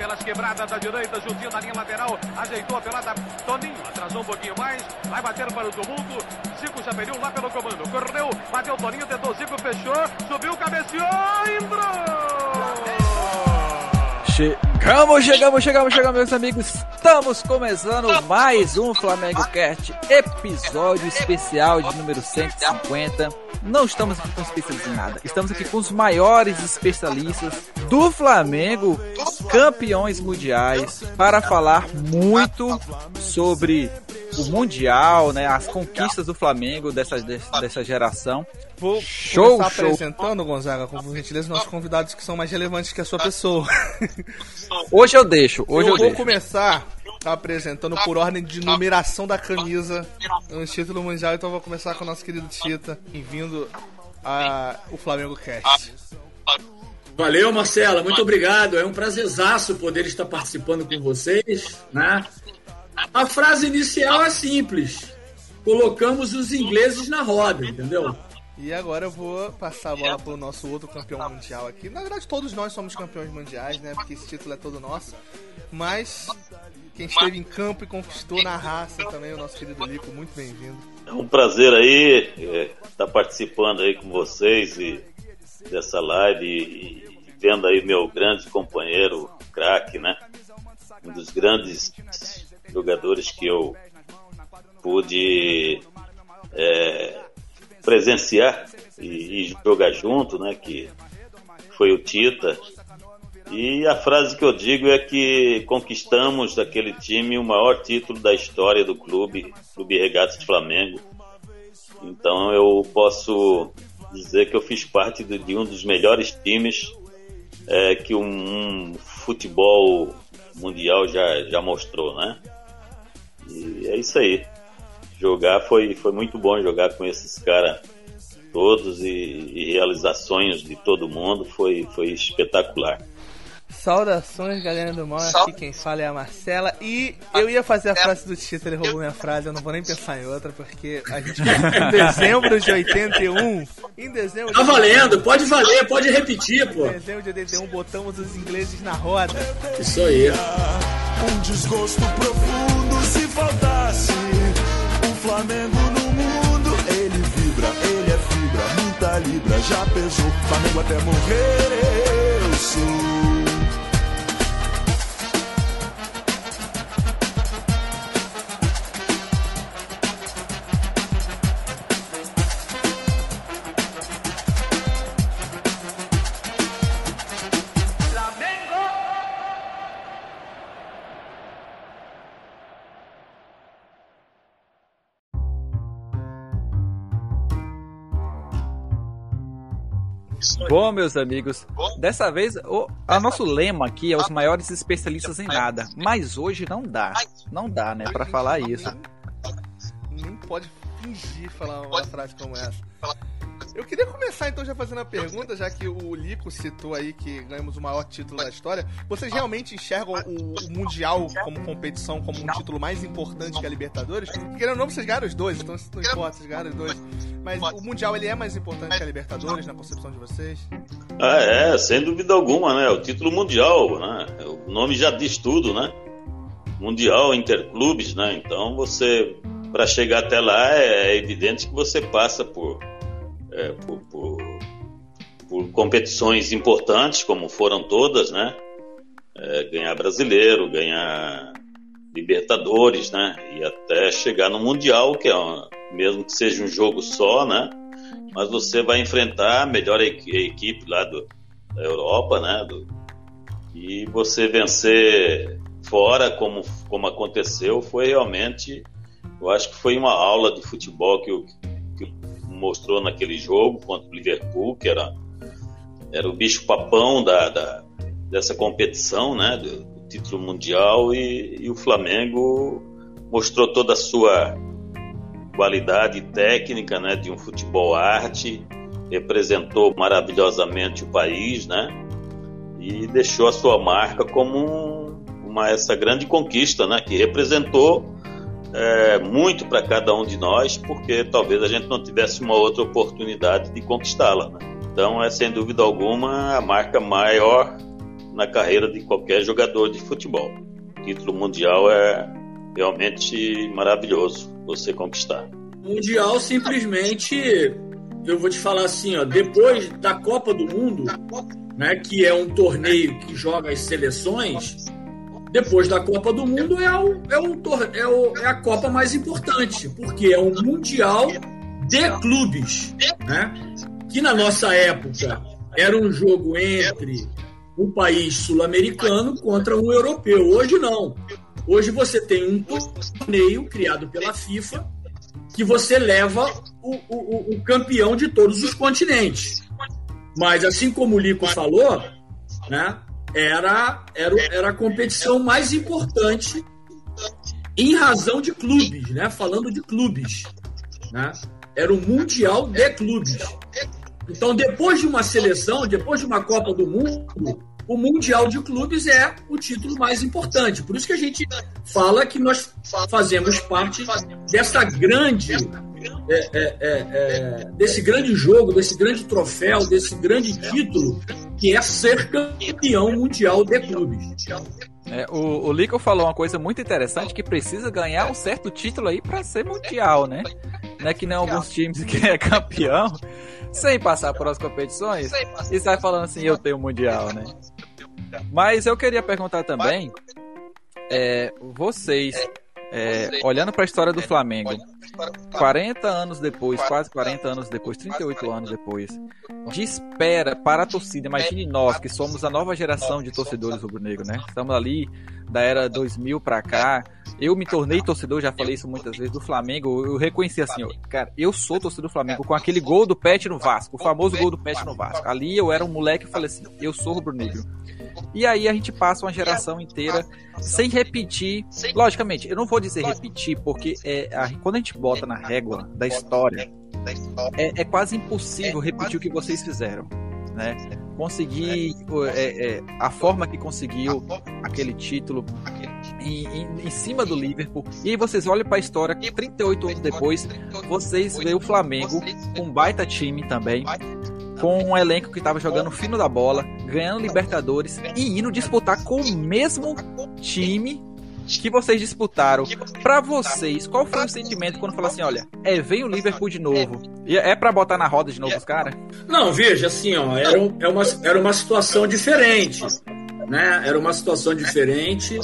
pelas quebradas da direita, juntinho da linha lateral, ajeitou a pelada, Toninho, atrasou um pouquinho mais, vai bater para o tumulto, Zico perdeu lá pelo comando, correu, bateu Toninho, tentou Zico, fechou, subiu, cabeceou, entrou! Chegamos, chegamos, chegamos, chegamos, meus amigos. Estamos começando mais um Flamengo Cast, episódio especial de número 150. Não estamos aqui com especialistas em nada, estamos aqui com os maiores especialistas do Flamengo, campeões mundiais, para falar muito sobre o Mundial, né, as conquistas do Flamengo dessa, dessa geração. Vou show, começar show. apresentando, Gonzaga, com gentileza, nossos convidados que são mais relevantes que a sua pessoa. Hoje eu deixo, hoje eu, eu vou deixo. começar apresentando por ordem de numeração da camisa no título mundial, então eu vou começar com o nosso querido Tita, bem-vindo ao Flamengo Cast. Valeu, Marcela, muito obrigado. É um prazerzaço poder estar participando com vocês, né? A frase inicial é simples. Colocamos os ingleses na roda, entendeu? E agora eu vou passar a bola para o nosso outro campeão mundial aqui. Na verdade, todos nós somos campeões mundiais, né? Porque esse título é todo nosso. Mas quem esteve em campo e conquistou na raça também, o nosso querido Lico, muito bem-vindo. É um prazer aí estar é, tá participando aí com vocês e dessa live e, e vendo aí meu grande companheiro, craque, né? Um dos grandes jogadores que eu pude é, presenciar e, e, jogar junto, né? Que foi o Tita. E a frase que eu digo é que conquistamos daquele time o maior título da história do clube, Clube Regatas de Flamengo. Então eu posso dizer que eu fiz parte de, um dos melhores times é, que um, um, futebol mundial já, já mostrou, né? E é isso aí. Jogar foi, foi muito bom jogar com esses caras todos e, e realizar sonhos de todo mundo foi, foi espetacular. Saudações, galera do mal. Aqui quem fala é a Marcela. E eu ia fazer a frase do Tito, ele roubou minha frase. Eu não vou nem pensar em outra, porque a gente em dezembro de 81. Em dezembro. Tá valendo, pode valer, pode repetir, pô. Em dezembro de 81, botamos os ingleses na roda. Isso aí. Um desgosto profundo se faltasse Flamengo no mundo. Ele vibra, ele é fibra, muita libra, já pesou. Flamengo até morrer, Bom, meus amigos, dessa vez o a nosso lema aqui é os maiores especialistas em nada, mas hoje não dá, não dá, né, para falar isso. Nem pode fingir falar uma frase como essa. Eu queria começar então já fazendo a pergunta, já que o Lico citou aí que ganhamos o maior título da história. Vocês realmente enxergam o, o Mundial como competição, como um título mais importante que a Libertadores? Querendo ou não, vocês ganharam os dois, então não importa, vocês ganharam os dois. Mas o Mundial ele é mais importante que a Libertadores na concepção de vocês? Ah, é, sem dúvida alguma, né? O título mundial, né? O nome já diz tudo, né? Mundial Interclubes, né? Então você, para chegar até lá, é evidente que você passa por é, por, por, por, competições importantes, como foram todas, né? É, ganhar brasileiro, ganhar Libertadores, né? E até chegar no Mundial, que é uma, mesmo que seja um jogo só, né? Mas você vai enfrentar a melhor equipe lá do, da Europa, né? Do, e você vencer fora, como, como aconteceu, foi realmente, eu acho que foi uma aula de futebol que o, mostrou naquele jogo contra o Liverpool, que era, era o bicho papão da, da dessa competição, né, do, do título mundial, e, e, o Flamengo mostrou toda a sua qualidade técnica, né, de um futebol arte, representou maravilhosamente o país, né, e deixou a sua marca como um, uma essa grande conquista, né, que representou é, muito para cada um de nós, porque talvez a gente não tivesse uma outra oportunidade de conquistá-la. Né? Então, é sem dúvida alguma a marca maior na carreira de qualquer jogador de futebol. O título mundial é realmente maravilhoso você conquistar. Mundial simplesmente, eu vou te falar assim, ó, depois da Copa do Mundo, né, que é um torneio que joga as seleções, depois da Copa do Mundo é, o, é, é, o, é a Copa mais importante, porque é um Mundial de clubes, né? que na nossa época era um jogo entre um país sul-americano contra um europeu. Hoje não. Hoje você tem um torneio criado pela FIFA que você leva o, o, o campeão de todos os continentes. Mas assim como o Lico falou, né, era, era, era a competição mais importante em razão de clubes, né? Falando de clubes, né? Era o Mundial de Clubes. Então, depois de uma seleção, depois de uma Copa do Mundo, o Mundial de Clubes é o título mais importante. Por isso que a gente fala que nós fazemos parte dessa grande. É, é, é, é, desse grande jogo, desse grande troféu, desse grande título, que é ser campeão mundial de clubes. É, o, o Lico falou uma coisa muito interessante que precisa ganhar um certo título aí para ser mundial, né? Não é que nem alguns times que é campeão sem passar por as competições e sai falando assim, eu tenho mundial, né? Mas eu queria perguntar também, é, vocês, é, olhando para a história do Flamengo, 40 anos depois, quase 40 anos depois, 38 anos depois, de espera para a torcida. Imagine nós, que somos a nova geração de torcedores rubro-negro, né? Estamos ali da era 2000 para cá. Eu me tornei torcedor, já falei isso muitas vezes, do Flamengo. Eu reconheci assim, cara, eu sou torcedor do Flamengo com aquele gol do Pet no Vasco, o famoso gol do Pet no Vasco. Ali eu era um moleque e falei assim, eu sou rubro-negro. E aí a gente passa uma geração inteira sem repetir. Logicamente, eu não vou dizer repetir, porque é, a, quando a gente bota na régua da história, é, é quase impossível repetir o que vocês fizeram. Né? Conseguir é, é, a forma que conseguiu aquele título em, em, em, cima do Liverpool. E vocês olham para a história, 38 anos depois, vocês veem o Flamengo com um baita time também, com um elenco que estava jogando fino da bola, ganhando Libertadores e indo disputar com o mesmo time que vocês disputaram. Para vocês, qual foi o sentimento quando falou assim, olha, é, vem o Liverpool de novo. E é para botar na roda de novo os caras? Não, veja, assim, ó, era, um, é uma, era uma situação diferente, né? Era uma situação diferente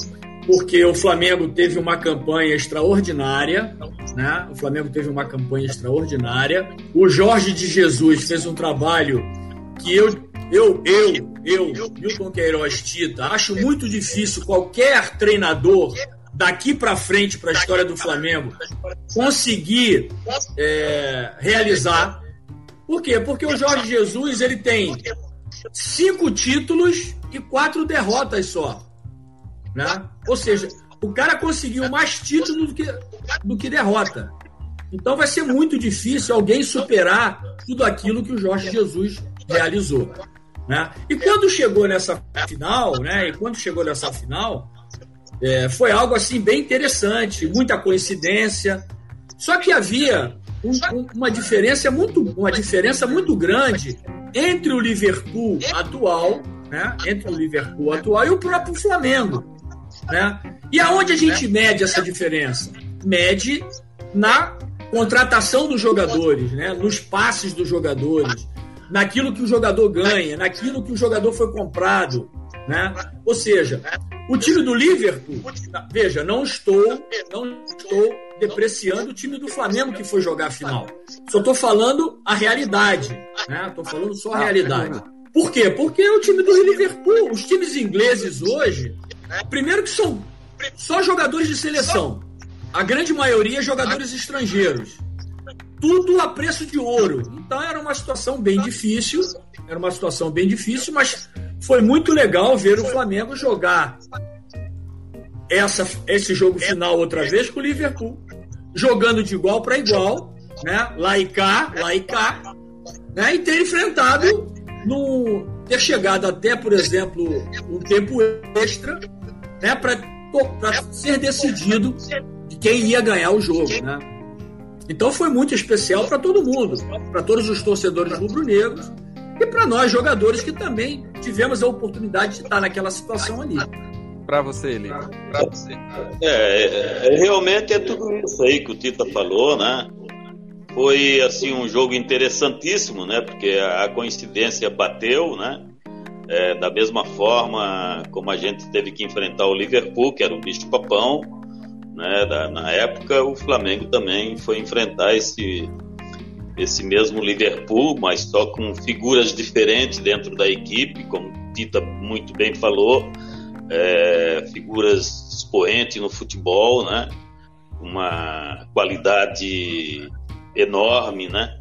porque o Flamengo teve uma campanha extraordinária, né? O Flamengo teve uma campanha extraordinária. O Jorge de Jesus fez um trabalho que eu, eu, eu, eu, Milton Queiroz Tita, acho muito difícil qualquer treinador daqui para frente para a história do Flamengo conseguir é, realizar. Por quê? Porque o Jorge Jesus ele tem cinco títulos e quatro derrotas só. Né? Ou seja, o cara conseguiu mais títulos do que, do que derrota. Então vai ser muito difícil alguém superar tudo aquilo que o Jorge Jesus realizou. Né? E quando chegou nessa final, né? E quando chegou nessa final, é, foi algo assim bem interessante, muita coincidência. Só que havia um, um, uma diferença muito, uma diferença muito grande entre o Liverpool atual, né? Entre o Liverpool atual e o próprio Flamengo. Né? E aonde a gente mede essa diferença? Mede na contratação dos jogadores, né? nos passes dos jogadores, naquilo que o jogador ganha, naquilo que o jogador foi comprado. Né? Ou seja, o time do Liverpool, veja, não estou, não estou depreciando o time do Flamengo que foi jogar a final. Só estou falando a realidade. Estou né? falando só a realidade. Por quê? Porque é o time do Liverpool. Os times ingleses hoje Primeiro que são só jogadores de seleção. A grande maioria jogadores estrangeiros. Tudo a preço de ouro. Então era uma situação bem difícil. Era uma situação bem difícil, mas foi muito legal ver o Flamengo jogar essa, esse jogo final outra vez com o Liverpool. Jogando de igual para igual, né? Lá e cá, lá e cá. Né? E ter enfrentado no, ter chegado até, por exemplo, um tempo extra né, para ser decidido de quem ia ganhar o jogo. Né? Então foi muito especial para todo mundo, para todos os torcedores rubro-negros e para nós jogadores que também tivemos a oportunidade de estar naquela situação ali. Para você, Lico. Para você. É, é, é, realmente é tudo isso aí que o Tita falou, né? Foi assim um jogo interessantíssimo, né? Porque a coincidência bateu, né? É, da mesma forma como a gente teve que enfrentar o Liverpool, que era um bicho papão, né? Na época o Flamengo também foi enfrentar esse esse mesmo Liverpool, mas só com figuras diferentes dentro da equipe, como Tita muito bem falou é, figuras expoentes no futebol, né? Uma qualidade enorme, né?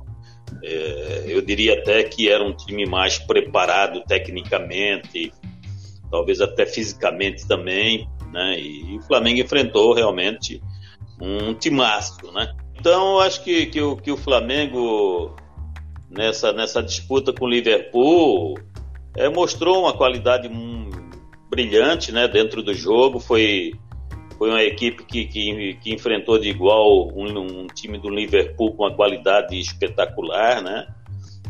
É, eu diria até que era um time mais preparado tecnicamente, talvez até fisicamente também, né? E, o Flamengo enfrentou realmente um timaço, né? Então, acho que, que, o, que o Flamengo nessa, nessa disputa com o Liverpool é, mostrou uma qualidade brilhante né, dentro do jogo. Foi, foi uma equipe que, que, que enfrentou de igual um, um, time do Liverpool com uma qualidade espetacular. Né?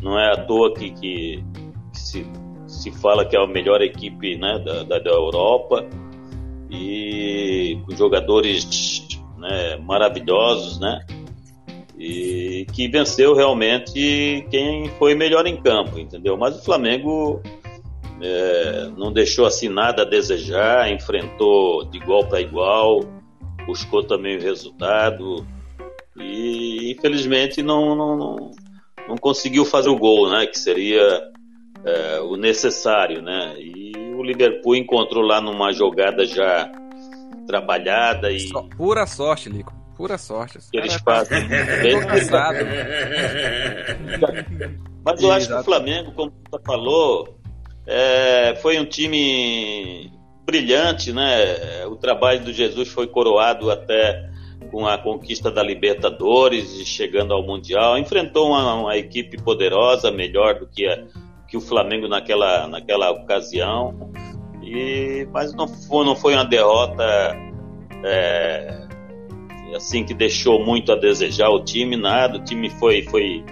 Não é à toa que, que, que se, se fala que é a melhor equipe né, da, da, da Europa e com jogadores né, maravilhosos, né? E que venceu realmente quem foi melhor em campo, entendeu? Mas o Flamengo é, não deixou assim nada a desejar, enfrentou de igual para igual, buscou também o resultado e infelizmente não, não, não, não conseguiu fazer o gol, né, que seria é, o necessário, né, e Liverpool encontrou lá numa jogada já trabalhada e... Só, pura sorte, Lico. Pura sorte. Eles fazem. Bem Mas eu acho que o Flamengo, como você falou, é, foi um time brilhante, né? O trabalho do Jesus foi coroado até com a conquista da Libertadores e chegando ao Mundial. Enfrentou uma, uma equipe poderosa, melhor do que, a, que o Flamengo naquela, naquela ocasião. E, mas não foi, não foi uma derrota é, assim que deixou muito a desejar o time, nada. O time foi, foi,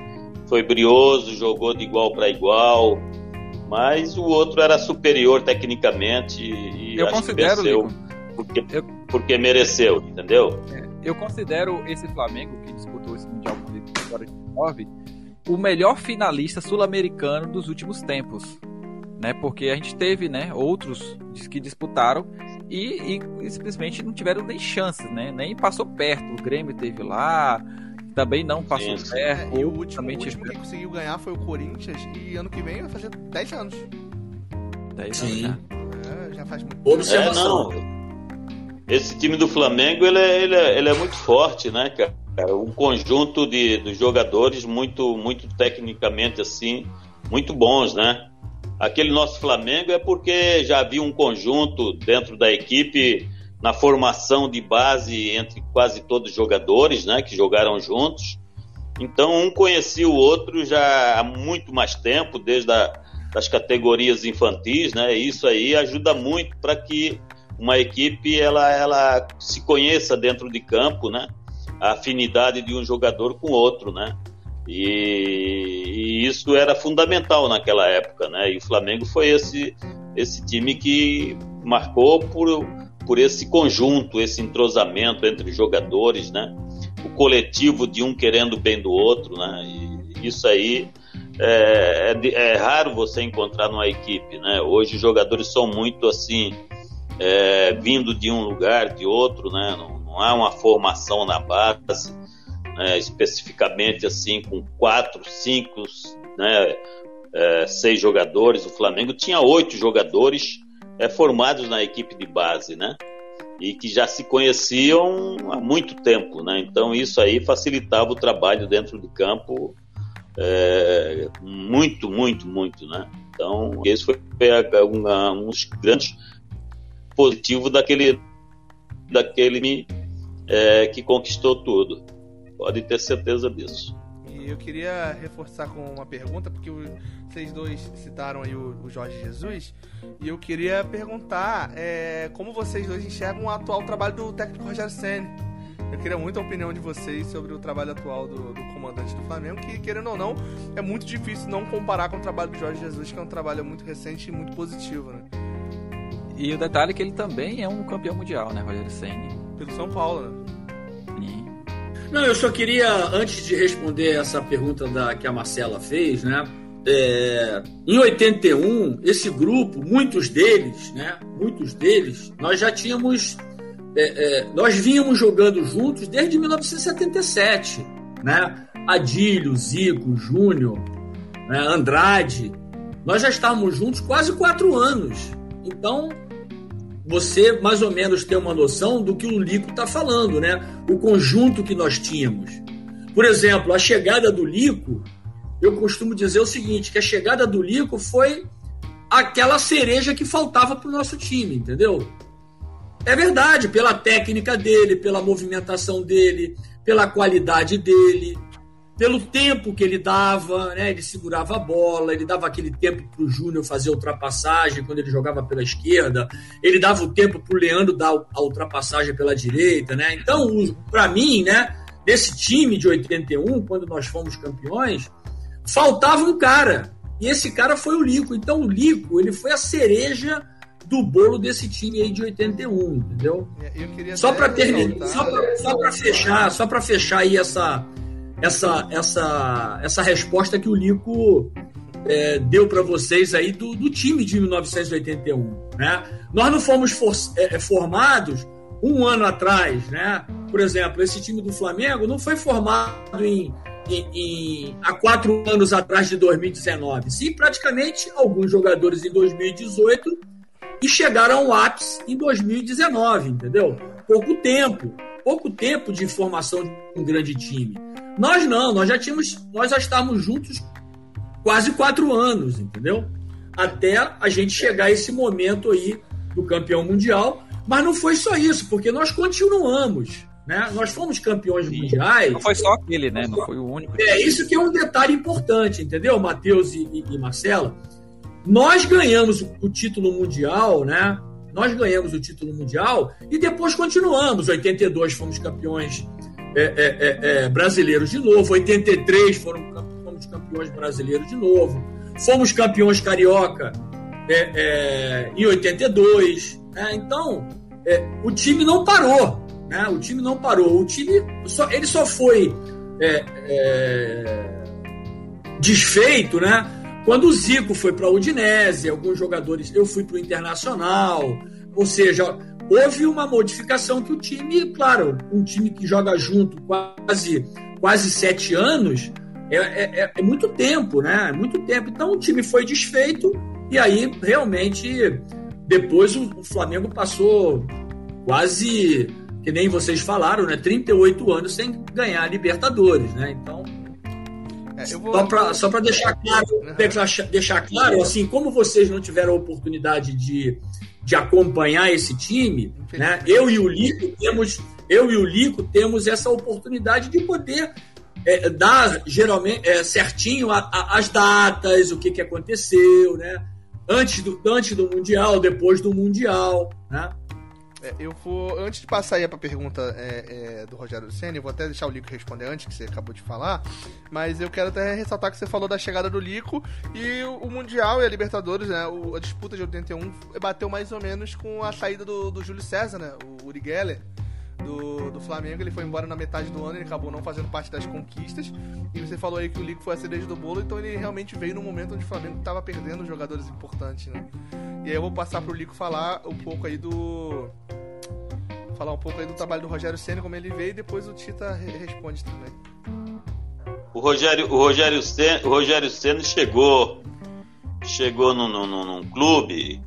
foi brioso, jogou de igual para igual mas o outro era superior tecnicamente e eu considero, venceu porque, eu... porque mereceu, entendeu? É, eu considero esse Flamengo que disputou esse Mundial com Vitória de 9 o melhor finalista sul-americano dos últimos tempos. Né, porque a gente teve né, outros que disputaram e, e simplesmente não tiveram nem chances, né, nem passou perto. O Grêmio teve lá, também não passou sim, perto. É, e o último, o último que conseguiu ganhar foi o Corinthians e ano que vem vai fazer 10 anos. 10 sim. anos já. É, já faz muito tempo. É, não. Esse time do Flamengo ele é, ele é, ele é muito forte, né, cara? Um conjunto de, de jogadores muito, muito tecnicamente assim, muito bons, né? Aquele nosso Flamengo é porque já havia um conjunto dentro da equipe na formação de base entre quase todos os jogadores, né, que jogaram juntos. Então um conhecia o outro já há muito mais tempo, desde a, das categorias infantis, né? Isso aí ajuda muito para que uma equipe ela, ela se conheça dentro de campo, né? A afinidade de um jogador com outro, né? E, e, isso era fundamental naquela época, né? E o Flamengo foi esse esse time que marcou por por esse conjunto, esse entrosamento entre jogadores, né? O coletivo de um querendo bem do outro, né? E isso aí é, é, é, raro você encontrar numa equipe, né? Hoje os jogadores são muito assim, é, vindo de um lugar, de outro, né? Não, não há uma formação na base, né? especificamente assim com quatro, cinco, né? É, seis jogadores. O Flamengo tinha oito jogadores é, formados na equipe de base, né? E que já se conheciam há muito tempo, né? Então isso aí facilitava o trabalho dentro de campo é, muito, muito, muito, né? Então esse foi um dos grandes positivos daquele, daquele é, que conquistou tudo. Pode ter certeza disso. E eu queria reforçar com uma pergunta, porque vocês dois citaram aí o, o Jorge Jesus, e eu queria perguntar é, como vocês dois enxergam o atual trabalho do técnico Rogério Senna. Eu queria muito a opinião de vocês sobre o trabalho atual do, do comandante do Flamengo, que, querendo ou não, é muito difícil não comparar com o trabalho do Jorge Jesus, que é um trabalho muito recente e muito positivo, né? E o detalhe é que ele também é um campeão mundial, né, Rogério Senni? Pelo São Paulo, né? Não, eu só queria, antes de responder essa pergunta da, que a Marcela fez, né? É, em 81, esse grupo, muitos deles, né? Muitos deles, nós já tínhamos. É, é, nós vínhamos jogando juntos desde 1977, né? Adílio, Zico, Júnior, né? Andrade. Nós já estávamos juntos quase quatro anos. Então, você mais ou menos tem uma noção do que o Lico está falando, né? O conjunto que nós tínhamos. Por exemplo, a chegada do Lico, eu costumo dizer o seguinte, que a chegada do Lico foi aquela cereja que faltava para o nosso time, entendeu? É verdade, pela técnica dele, pela movimentação dele, pela qualidade dele, pelo tempo que ele dava, né? Ele segurava a bola, ele dava aquele tempo para o Júnior fazer a ultrapassagem quando ele jogava pela esquerda, ele dava o tempo para o Leandro dar a ultrapassagem pela direita, né? Então, para mim, né? Desse time de 81, quando nós fomos campeões, faltava um cara. E esse cara foi o Lico. Então, o Lico, ele foi a cereja do bolo desse time aí de 81, entendeu? Só para terminar, só para fechar, só para fechar aí essa essa, essa, essa resposta que o Lico é, deu para vocês aí do, do, time de 1981. Né? Nós não fomos for, é, é, formados um ano atrás. Né? Por exemplo, esse time do Flamengo não foi formado em, em, em, há quatro anos atrás de 2019. Sim, praticamente alguns jogadores em 2018 e chegaram ao ápice em 2019, entendeu? Pouco tempo, pouco tempo de formação de um grande time. Nós não, nós já tínhamos, nós já estávamos juntos quase quatro anos, entendeu? Até a gente chegar a esse momento aí do campeão mundial. Mas não foi só isso, porque nós continuamos. Né? Nós fomos campeões Sim. mundiais. Não foi só aquele, né? Não foi o único. É, isso que é um detalhe importante, entendeu, Matheus e, e, e Marcela? Nós ganhamos o, o título mundial, né? Nós ganhamos o título mundial e depois continuamos. 82 fomos campeões é, é, é, é, brasileiros de novo. 83 foram, fomos campeões brasileiros de novo. Fomos campeões carioca é, em 82. Né? Então, o time não parou. Né? O time não parou. O time só, ele só foi desfeito, né? Quando o Zico foi para a Udinese, alguns jogadores, eu fui para o Internacional, ou seja, houve uma modificação que o time, claro, um time que joga junto quase, quase sete anos, é, é, é, é muito tempo, né? É muito tempo. Então o time foi desfeito e aí realmente depois o, o Flamengo passou quase, que nem vocês falaram, né? 38 anos sem ganhar a Libertadores, né? Então é, vou... Só para deixar claro, uhum. deixar, deixar claro, assim, como vocês não tiveram a oportunidade de, de acompanhar esse time, né? Eu e o Lico temos, eu e o Lico temos essa oportunidade de poder é, dar geralmente é, certinho a, a, as datas, o que, que aconteceu, né? Antes do, antes do Mundial, depois do Mundial, né? É, eu vou. Antes de passar aí pra pergunta é, é, do Rogério Senna, eu vou até deixar o Lico responder antes, que você acabou de falar. Mas eu quero até ressaltar que você falou da chegada do Lico e o, Mundial e a Libertadores, né? O, a disputa de 81 bateu mais ou menos com a saída do, do Júlio César, né? O Uri Geller. Do, do, Flamengo, ele foi embora na metade do ano, ele acabou não fazendo parte das conquistas. E você falou aí que o Lico foi a cereja do bolo, então ele realmente veio no momento onde o Flamengo estava perdendo jogadores importantes, né? E aí eu vou passar pro Lico falar um pouco aí do falar um pouco aí do trabalho do Rogério Senna, como ele veio, e depois o Tita responde também. O Rogério, o Rogério Senna, o Rogério Senna chegou, chegou num, num, num clube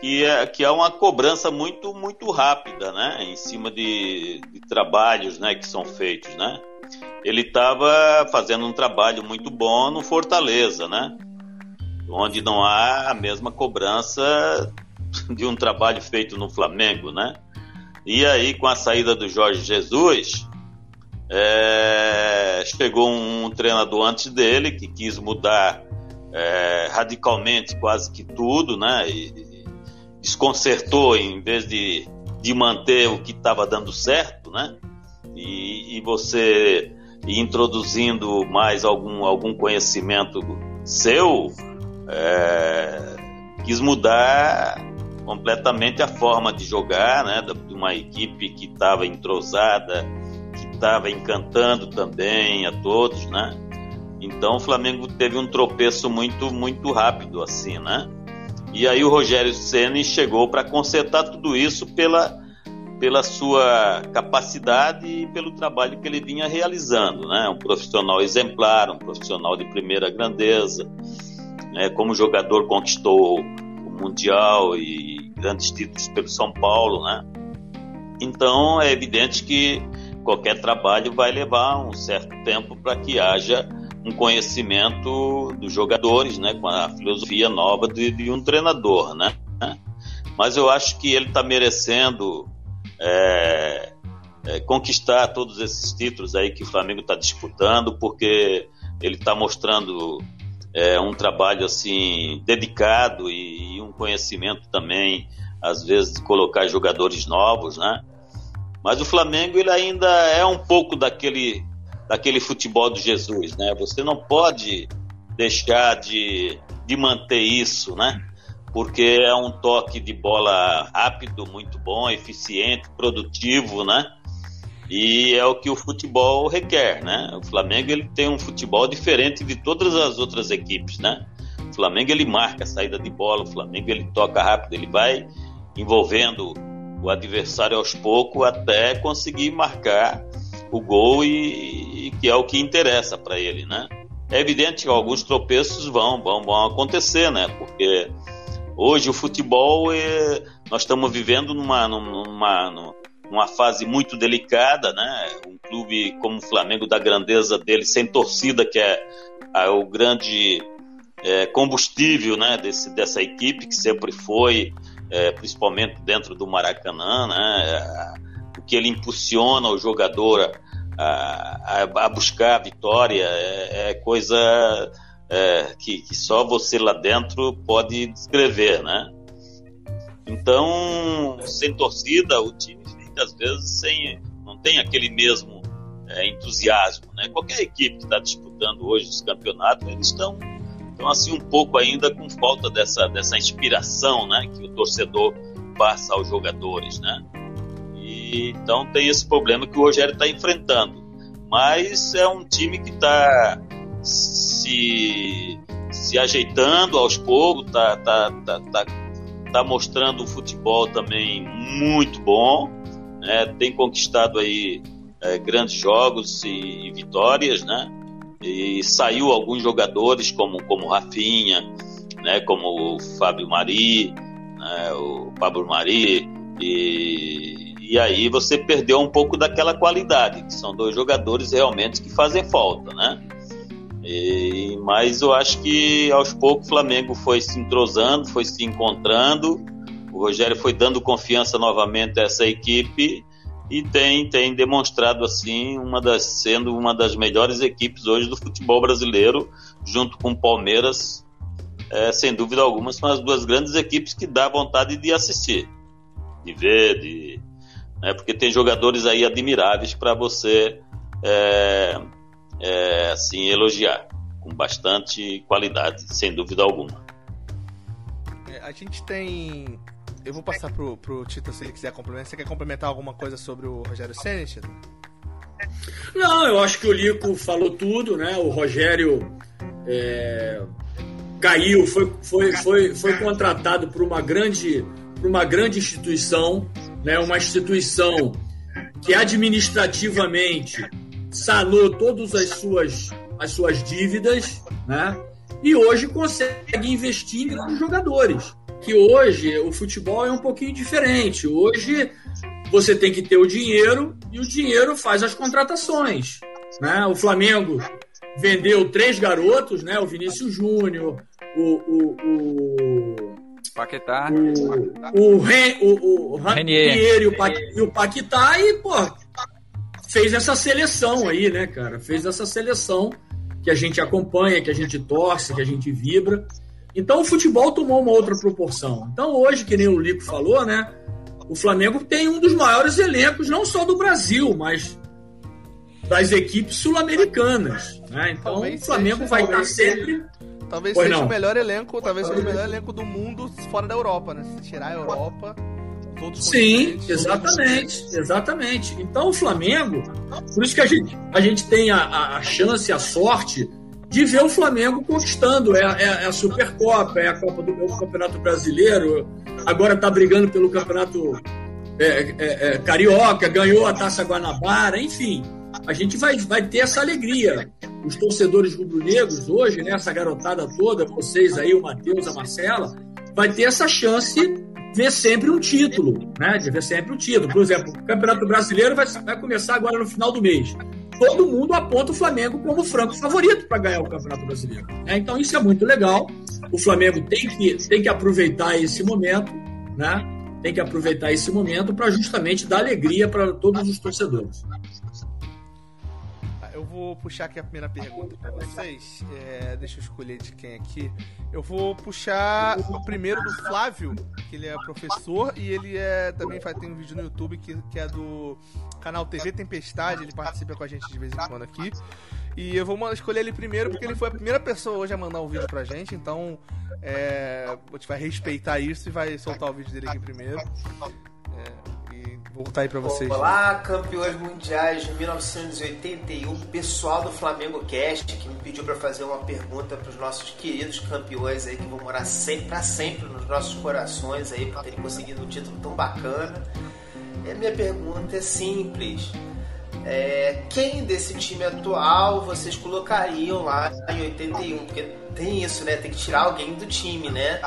que é, que é uma cobrança muito, muito rápida, né? Em cima de, de trabalhos, né? Que são feitos, né? Ele estava fazendo um trabalho muito bom no Fortaleza, né? Onde não há a mesma cobrança de um trabalho feito no Flamengo, né? E aí, com a saída do Jorge Jesus, é, chegou um treinador antes dele que quis mudar é, radicalmente quase que tudo, né? E desconcertou em vez de, de manter o que estava dando certo, né? e, e você introduzindo mais algum, algum conhecimento seu, é, quis mudar completamente a forma de jogar, né, de uma equipe que estava entrosada, que estava encantando também a todos, né? Então o Flamengo teve um tropeço muito muito rápido assim, né? E aí o Rogério Ceni chegou para consertar tudo isso pela pela sua capacidade e pelo trabalho que ele vinha realizando, né? Um profissional exemplar, um profissional de primeira grandeza, né? Como jogador conquistou o mundial e grandes títulos pelo São Paulo, né? Então é evidente que qualquer trabalho vai levar um certo tempo para que haja um conhecimento dos jogadores, né? Com a filosofia nova de, de um treinador, né? Mas eu acho que ele está merecendo é, é, conquistar todos esses títulos aí que o Flamengo está disputando, porque ele está mostrando é, um trabalho assim dedicado e, e, um conhecimento também, às vezes, de colocar jogadores novos, né? Mas o Flamengo ele ainda é um pouco daquele, daquele futebol do Jesus, né? Você não pode deixar de, de manter isso, né? porque é um toque de bola rápido, muito bom, eficiente, produtivo, né? E é o que o futebol requer, né? O Flamengo ele tem um futebol diferente de todas as outras equipes, né? O Flamengo ele marca a saída de bola, o Flamengo ele toca rápido, ele vai envolvendo o adversário aos poucos até conseguir marcar o gol e, e que é o que interessa para ele, né? É evidente que alguns tropeços vão, vão, vão acontecer, né? Porque Hoje o futebol, é, nós estamos vivendo numa, numa, numa fase muito delicada, né? Um clube como o Flamengo, da grandeza dele, sem torcida, que é, é o grande é, combustível né? Desse, dessa equipe, que sempre foi, é, principalmente dentro do Maracanã, né? Que ele impulsiona o jogador a, a, a buscar a vitória é, é coisa é, que, que, só você lá dentro pode descrever, né? Então, sem torcida, o time às vezes sem, não tem aquele mesmo é, entusiasmo, né? Qualquer equipe que está disputando hoje os campeonatos, eles estão, estão assim um pouco ainda com falta dessa, dessa inspiração, né? Que o torcedor passa aos jogadores, né? Então tem esse problema que o Rogério está enfrentando. Mas é um time que está se, se ajeitando aos poucos, tá, tá, tá, tá, tá mostrando um futebol também muito bom, né? tem conquistado aí é, grandes jogos e, e, vitórias, né? E saiu alguns jogadores como como Rafinha, né? Como o Fábio Mari, né? o Pablo Mari e e aí você perdeu um pouco daquela qualidade, que são dois jogadores realmente que fazem falta, né? E, mas eu acho que aos poucos o Flamengo foi se entrosando, foi se encontrando. O Rogério foi dando confiança novamente a essa equipe e tem, tem demonstrado assim uma das sendo uma das melhores equipes hoje do futebol brasileiro, junto com o Palmeiras, é, sem dúvida alguma, são as duas grandes equipes que dá vontade de assistir, de ver, de, né, porque tem jogadores aí admiráveis para você é, é, assim, elogiar, com bastante qualidade, sem dúvida alguma. É, a gente tem. Eu vou passar pro, pro Tito se ele quiser complementar. Você quer complementar alguma coisa sobre o Rogério Senna, Tito? Não, eu acho que o Lico falou tudo, né? O Rogério é, caiu, foi, foi, foi, foi contratado por uma grande, por uma grande instituição, né? Uma instituição que administrativamente sanou todas as suas, as suas dívidas, né? E hoje consegue investir em grandes jogadores. Que hoje o futebol é um pouquinho diferente. Hoje você tem que ter o dinheiro e o dinheiro faz as contratações. Né? O Flamengo vendeu três garotos, né? O Vinícius Júnior, o, o, o Paquetá, o, o, Ren, o, o Renier e o, pa, e o Paquetá e, pô, fez essa seleção aí, né, cara? Fez essa seleção que a gente acompanha, que a gente torce, que a gente vibra. Então o futebol tomou uma outra proporção. Então hoje, que nem o Lico falou, né? O Flamengo tem um dos maiores elencos, não só do Brasil, mas das equipes sul-americanas. Né? Então Talvez o Flamengo seja- vai estar sempre. Talvez seja não. o melhor elenco, talvez seja o melhor elenco do mundo fora da Europa, né? Se tirar a Europa, os outros Sim, exatamente, exatamente. Então o Flamengo, por isso que a gente, a gente tem a, a- chance, a sorte de ver o Flamengo conquistando. É, é- é a Supercopa, é a Copa do é o Campeonato Brasileiro, agora está brigando pelo Campeonato é, é, é, Carioca, ganhou a Taça Guanabara, enfim. A gente vai, vai ter essa alegria. Os torcedores rubro-negros hoje, né, essa garotada toda, vocês aí, o Matheus, a Marcela, vai ter essa chance ver sempre um título, né? De ver sempre um título. Por exemplo, o Campeonato Brasileiro vai, vai começar agora no final do mês. Todo mundo aponta o Flamengo como franco favorito para ganhar o Campeonato Brasileiro. né? Então isso é muito legal. O Flamengo tem que, tem que aproveitar esse momento, né? Tem que aproveitar esse momento para justamente dar alegria para todos os torcedores. Vou puxar aqui a primeira pergunta pra vocês. É, deixa eu escolher de quem aqui. Eu vou puxar o primeiro do Flávio, que ele é professor e ele é também faz, tem um vídeo no YouTube que, que é do canal TV Tempestade. Ele participa com a gente de vez em quando aqui. E eu vou escolher ele primeiro porque ele foi a primeira pessoa hoje a mandar um vídeo pra gente. Então é, a gente vai respeitar isso e vai soltar o vídeo dele aqui primeiro. É, voltar aí pra vocês. Olá, campeões mundiais de 1981, pessoal do Flamengo Cast que me pediu para fazer uma pergunta para os nossos queridos campeões aí que vão morar sempre para sempre nos nossos corações aí por terem conseguido um título tão bacana. E a minha pergunta é simples. É, quem desse time atual vocês colocariam lá em 81? Porque tem isso, né? Tem que tirar alguém do time, né?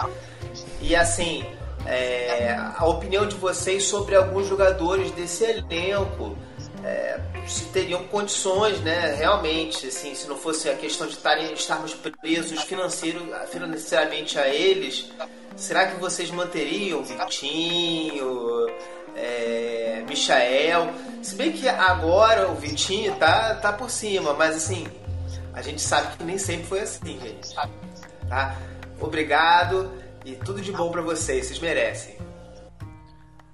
E assim, é, a opinião de vocês sobre alguns jogadores desse elenco. é, se teriam condições, né? Realmente, assim, se não fosse a questão de estarem, estarmos presos financeiro, financeiramente a eles, será que vocês manteriam Vitinho, é, Michael? Se bem que agora o Vitinho tá, tá por cima, mas assim, a gente sabe que nem sempre foi assim, gente. Tá? Obrigado e tudo de bom pra vocês, vocês merecem.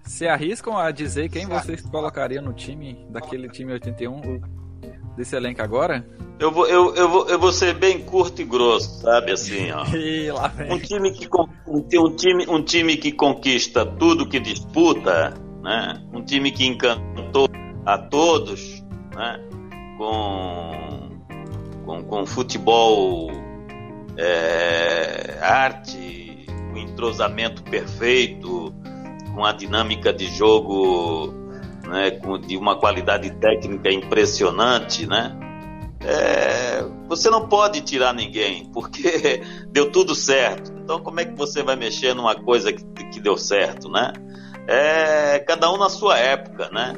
Se arriscam a dizer quem vocês colocariam no time, daquele time 81, o- desse elenco agora? Eu vou, eu, eu, vou, eu vou ser bem curto e grosso, sabe? Assim, ó. Um time que, um, ti- time, um time que conquista tudo que disputa, né? um time que encantou a todos né? com, com, com futebol, é, arte, entrosamento perfeito, com a dinâmica de jogo né? com, de uma qualidade técnica impressionante, né? É, você não pode tirar ninguém, porque deu tudo certo. Então, como é que você vai mexer numa coisa que, que deu certo, né? É cada um na sua época, né?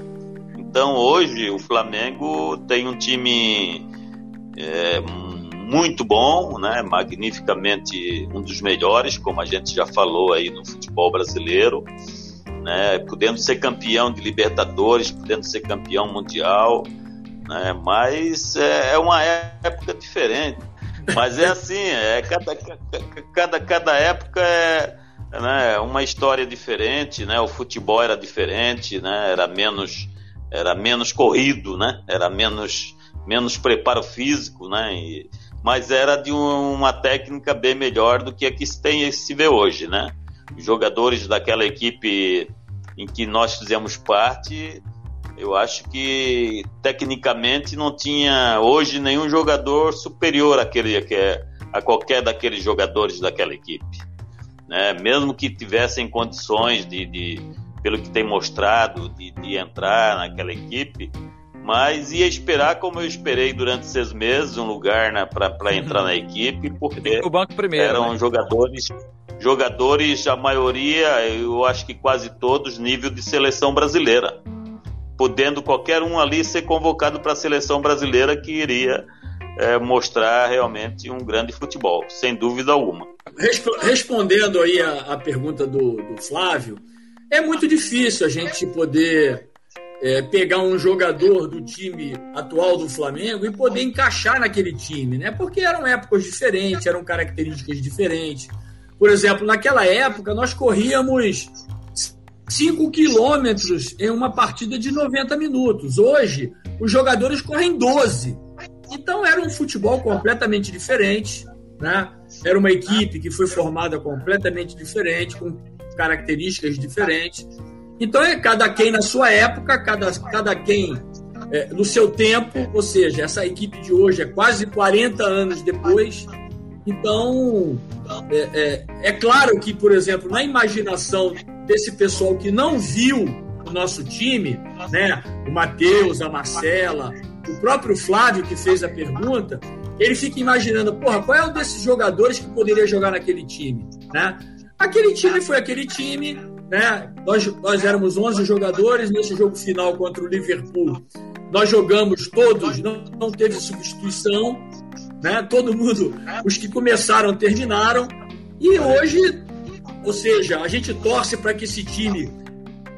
Então, hoje, o Flamengo tem um time é, muito bom, né? Magnificamente um dos melhores, como a gente já falou aí no futebol brasileiro, né? Podendo ser campeão de Libertadores, podendo ser campeão mundial né? Mas é, é uma época diferente. Mas é assim, é cada, cada, cada época é né, uma história diferente, né? O futebol era diferente, né? Era menos era menos corrido, né? Era menos menos preparo físico, né? E, mas era de um- uma técnica bem melhor do que a que se tem se vê hoje, né? Os jogadores daquela equipe em que nós fizemos parte eu acho que tecnicamente não tinha hoje nenhum jogador superior àquele, que é- a qualquer daqueles jogadores daquela equipe. Né? Mesmo que tivessem condições de, de- pelo que tem mostrado, de, de entrar naquela equipe, mas ia esperar como eu esperei durante seis meses um lugar para entrar na equipe, porque O banco primeiro. eram né? jogadores, jogadores, a maioria, eu acho que quase todos, nível de seleção brasileira. Podendo qualquer um ali ser convocado para a seleção brasileira que iria eh, mostrar realmente um grande futebol, sem dúvida alguma. Respo- Respondendo aí a, a pergunta do, do Flávio, é muito difícil a gente poder é, pegar um jogador do time atual do Flamengo e poder encaixar naquele time, né? Porque eram épocas diferentes, eram características diferentes. Por exemplo, naquela época nós corríamos 5 quilômetros em uma partida de 90 minutos. Hoje, os jogadores correm 12. Então era um futebol completamente diferente, né? Era uma equipe que foi formada completamente diferente, com características diferentes. Então é cada quem na sua época, cada, cada quem é, no seu tempo, ou seja, essa equipe de hoje é quase 40 anos depois. Então, é, é, é claro que, por exemplo, na imaginação desse pessoal que não viu o nosso time, né, o Matheus, a Marcela, o próprio Flávio que fez a pergunta, ele fica imaginando, porra, qual é um desses jogadores que poderia jogar naquele time, né? Aquele time foi aquele time, né? Nós, nós éramos 11 jogadores nesse jogo final contra o Liverpool. Nós jogamos todos, não, não teve substituição, né? Todo mundo, os que começaram terminaram. E hoje, ou seja, a gente torce para que esse time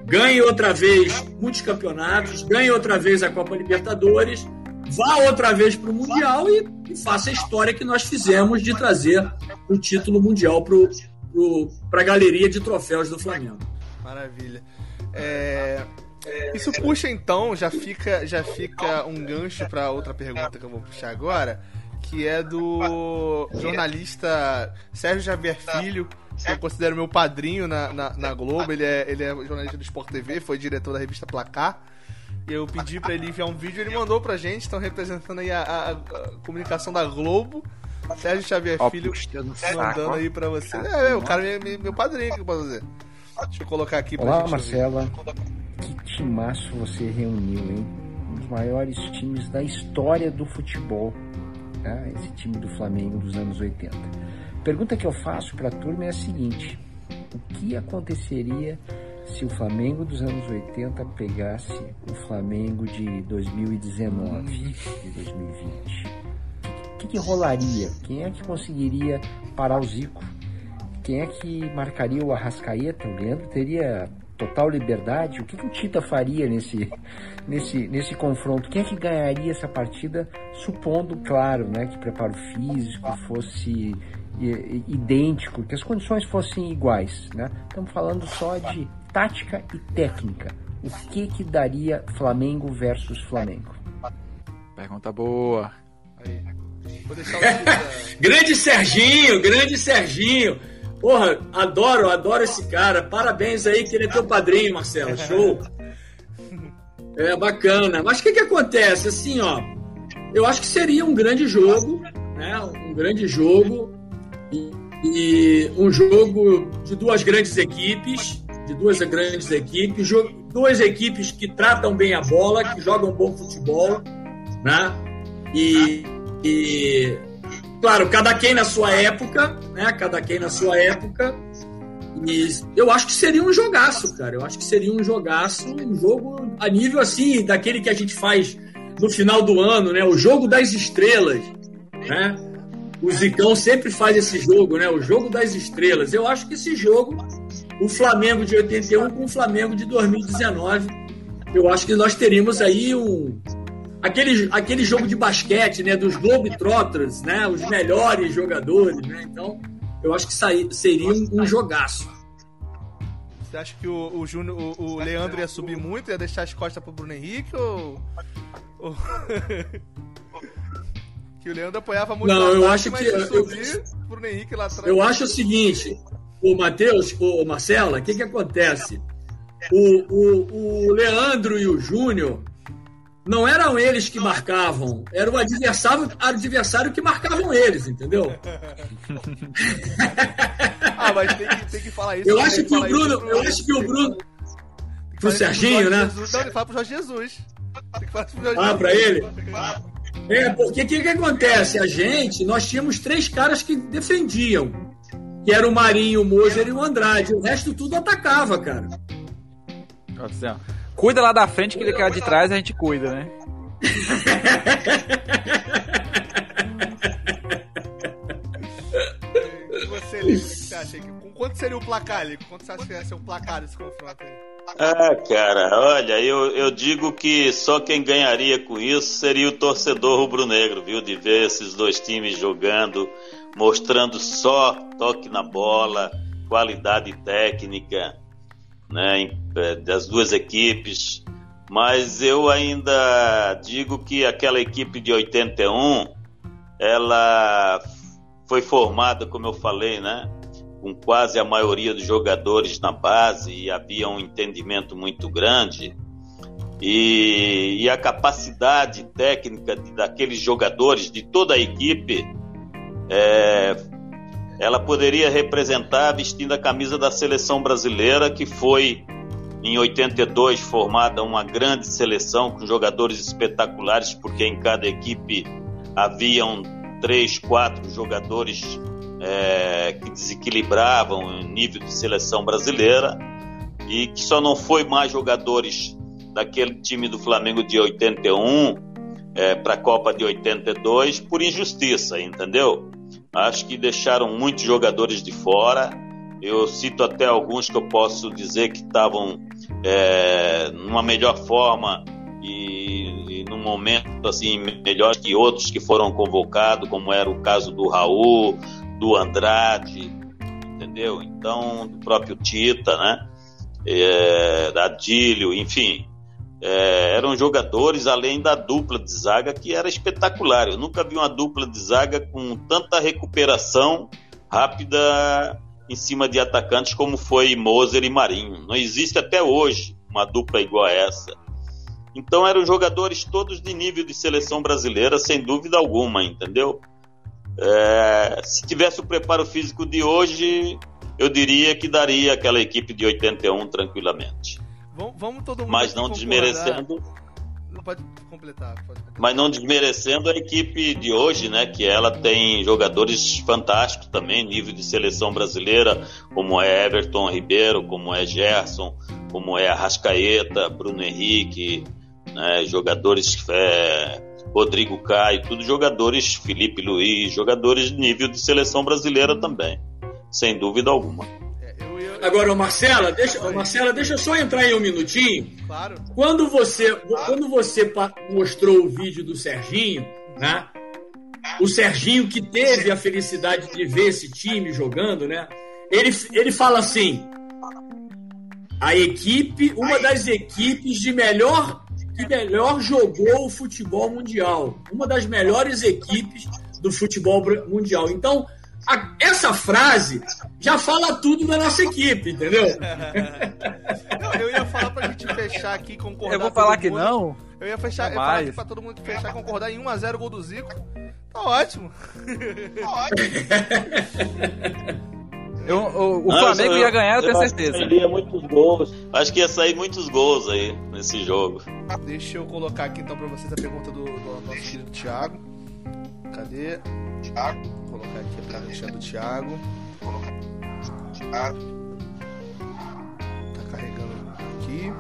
ganhe outra vez muitos campeonatos, ganhe outra vez a Copa Libertadores, vá outra vez para o Mundial e, e, faça a história que nós fizemos de trazer o título mundial para a galeria de troféus do Flamengo. Maravilha. É, isso puxa então, já fica, já fica um gancho para outra pergunta que eu vou puxar agora, que é do jornalista Sérgio Javier Filho, que eu considero meu padrinho na, na, na, Globo. Ele é, ele é jornalista do Sport TV, foi diretor da revista Placar. Eu pedi para ele enviar um vídeo, ele mandou pra gente, estão representando aí a, a, a, comunicação da Globo. Sérgio Xavier Ó, Filho mandando aí pra você. É, é, o cara é meu, meu padrinho, que eu posso dizer. Deixa eu colocar aqui pra Olá. Marcela. Que timaço você reuniu, hein? Um dos maiores times da história do futebol. Tá? Esse time do Flamengo dos anos 80. Pergunta que eu faço para a turma é a seguinte: o que aconteceria se o Flamengo dos anos 80 pegasse o Flamengo de 2019, de 2020? O que, que rolaria? Quem é que conseguiria parar o Zico? Quem é que marcaria o Arrascaeta? O Leandro teria total liberdade? O que, que o Tita faria nesse, nesse, nesse confronto? Quem é que ganharia essa partida, supondo, claro, né, que preparo físico fosse idêntico, que as condições fossem iguais, né? Estamos falando só de tática e técnica. O que que daria Flamengo versus Flamengo? Pergunta boa. Aí. grande Serginho, grande Serginho. Porra, adoro, adoro esse cara. Parabéns aí, que ele é teu padrinho, Marcelo. Show. É bacana. Mas o que que acontece? Assim, ó, eu acho que seria um grande jogo, né? Um grande jogo e um jogo de duas grandes equipes, de duas grandes equipes, duas equipes que tratam bem a bola, que jogam bom futebol, né? E, e claro, cada quem na sua época, né? Cada quem na sua época. E eu acho que seria um jogaço, cara. Eu acho que seria um jogaço, um jogo a nível assim, daquele que a gente faz no final do ano, né? O jogo das estrelas, né? o Zicão sempre faz esse jogo, né? O jogo das estrelas. Eu acho que esse jogo, o Flamengo de 81 com o Flamengo de 2019, eu acho que nós teríamos aí um aquele, aquele jogo de basquete, né? Dos Globetrotters, né? Os melhores jogadores, né? Então, eu acho que seria um, um jogaço. Você acha que o, o, Júnior, o, o Leandro ia subir muito, ia deixar as costas pro Bruno Henrique ou... ou... Que o Leandro apoiava muito. Não, eu acho que. Eu, pro Henrique lá atrás. Eu acho o seguinte, o Matheus, o Marcela, o que que acontece? O, o, o Leandro e o Júnior não eram eles que marcavam, era o adversário, adversário que marcavam eles, entendeu? ah, mas tem que, tem que falar isso. Eu acho que o Bruno, eu acho que o Bruno pro Serginho, né? Jesus, não, ele fala pro Jorge Jesus. Tem que falar pro Jorge ah, pra ele? É, porque o que, que acontece? A gente, nós tínhamos três caras que defendiam. Que era o Marinho, o Moser e o Andrade. O resto tudo atacava, cara. Cuida lá da frente que ele quer de trás, a gente cuida, né? e você, Lico, o que você acha? Quanto seria o placar, Lico? Quanto você acha que ia ser o placar desse confronto aí? Ah, cara, olha, eu, eu digo que só quem ganharia com isso seria o torcedor rubro-negro, viu? De ver esses dois times jogando, mostrando só toque na bola, qualidade técnica. Né, é, das duas equipes, mas eu ainda digo que aquela equipe de 81 ela foi formada, como eu falei, né, com quase a maioria dos jogadores na base e havia um entendimento muito grande. E, e a capacidade técnica de, daqueles jogadores, de toda a equipe, é, ela poderia representar vestindo a camisa da seleção brasileira, que foi em 82 formada uma grande seleção com jogadores espetaculares, porque em cada equipe haviam três, quatro jogadores é, que desequilibravam o nível de seleção brasileira e que só não foi mais jogadores daquele time do Flamengo de 81 é, para a Copa de 82 por injustiça, entendeu? Acho que deixaram muitos jogadores de fora. Eu cito até alguns que eu posso dizer que estavam é, numa melhor forma e, e num momento assim melhor que outros que foram convocados, como era o caso do Raul, do Andrade, entendeu? Então, do próprio Tita, né? É, da enfim. É, eram jogadores além da dupla de zaga que era espetacular. Eu nunca vi uma dupla de zaga com tanta recuperação rápida em cima de atacantes como foi Moser e Marinho. Não existe até hoje uma dupla igual a essa. Então eram jogadores todos de nível de seleção brasileira, sem dúvida alguma, entendeu? É, se tivesse o preparo físico de hoje, eu diria que daria aquela equipe de 81 tranquilamente. Vamos, vamos todo mundo Mas não desmerecendo. Pode completar, pode completar. Mas não desmerecendo a equipe de hoje, né? Que ela tem jogadores fantásticos também, nível de seleção brasileira, como é Everton Ribeiro, como é Gerson, como é Arrascaeta, Bruno Henrique, né, jogadores é, Rodrigo Caio, tudo jogadores, Felipe Luiz, jogadores de nível de seleção brasileira também, sem dúvida alguma. Agora, Marcela, deixa, Marcela, deixa eu só entrar aí um minutinho. Claro. Quando você, quando você mostrou o vídeo do Serginho, né? O Serginho que teve a felicidade de ver esse time jogando, né? Ele, ele fala assim: a equipe, uma das equipes de melhor que melhor jogou o futebol mundial, uma das melhores equipes do futebol mundial. Então, a, essa frase já fala tudo da nossa equipe, entendeu? Não, eu ia falar pra gente fechar aqui, concordar. Eu vou falar que mundo. não. Eu ia fechar, eu ia falar aqui pra todo mundo fechar e concordar em 1x0 gol do Zico. Tá ótimo. Eu, o, o Não, Flamengo eu- ia ganhar, eu tenho acho que certeza. sairia muitos gols. Acho que ia sair muitos gols aí nesse jogo. Deixa eu colocar aqui então pra vocês a pergunta do, do nosso querido Thiago. Cadê? Thiago. Colocar aqui a perguntinha do Thiago. Tá carregando aqui.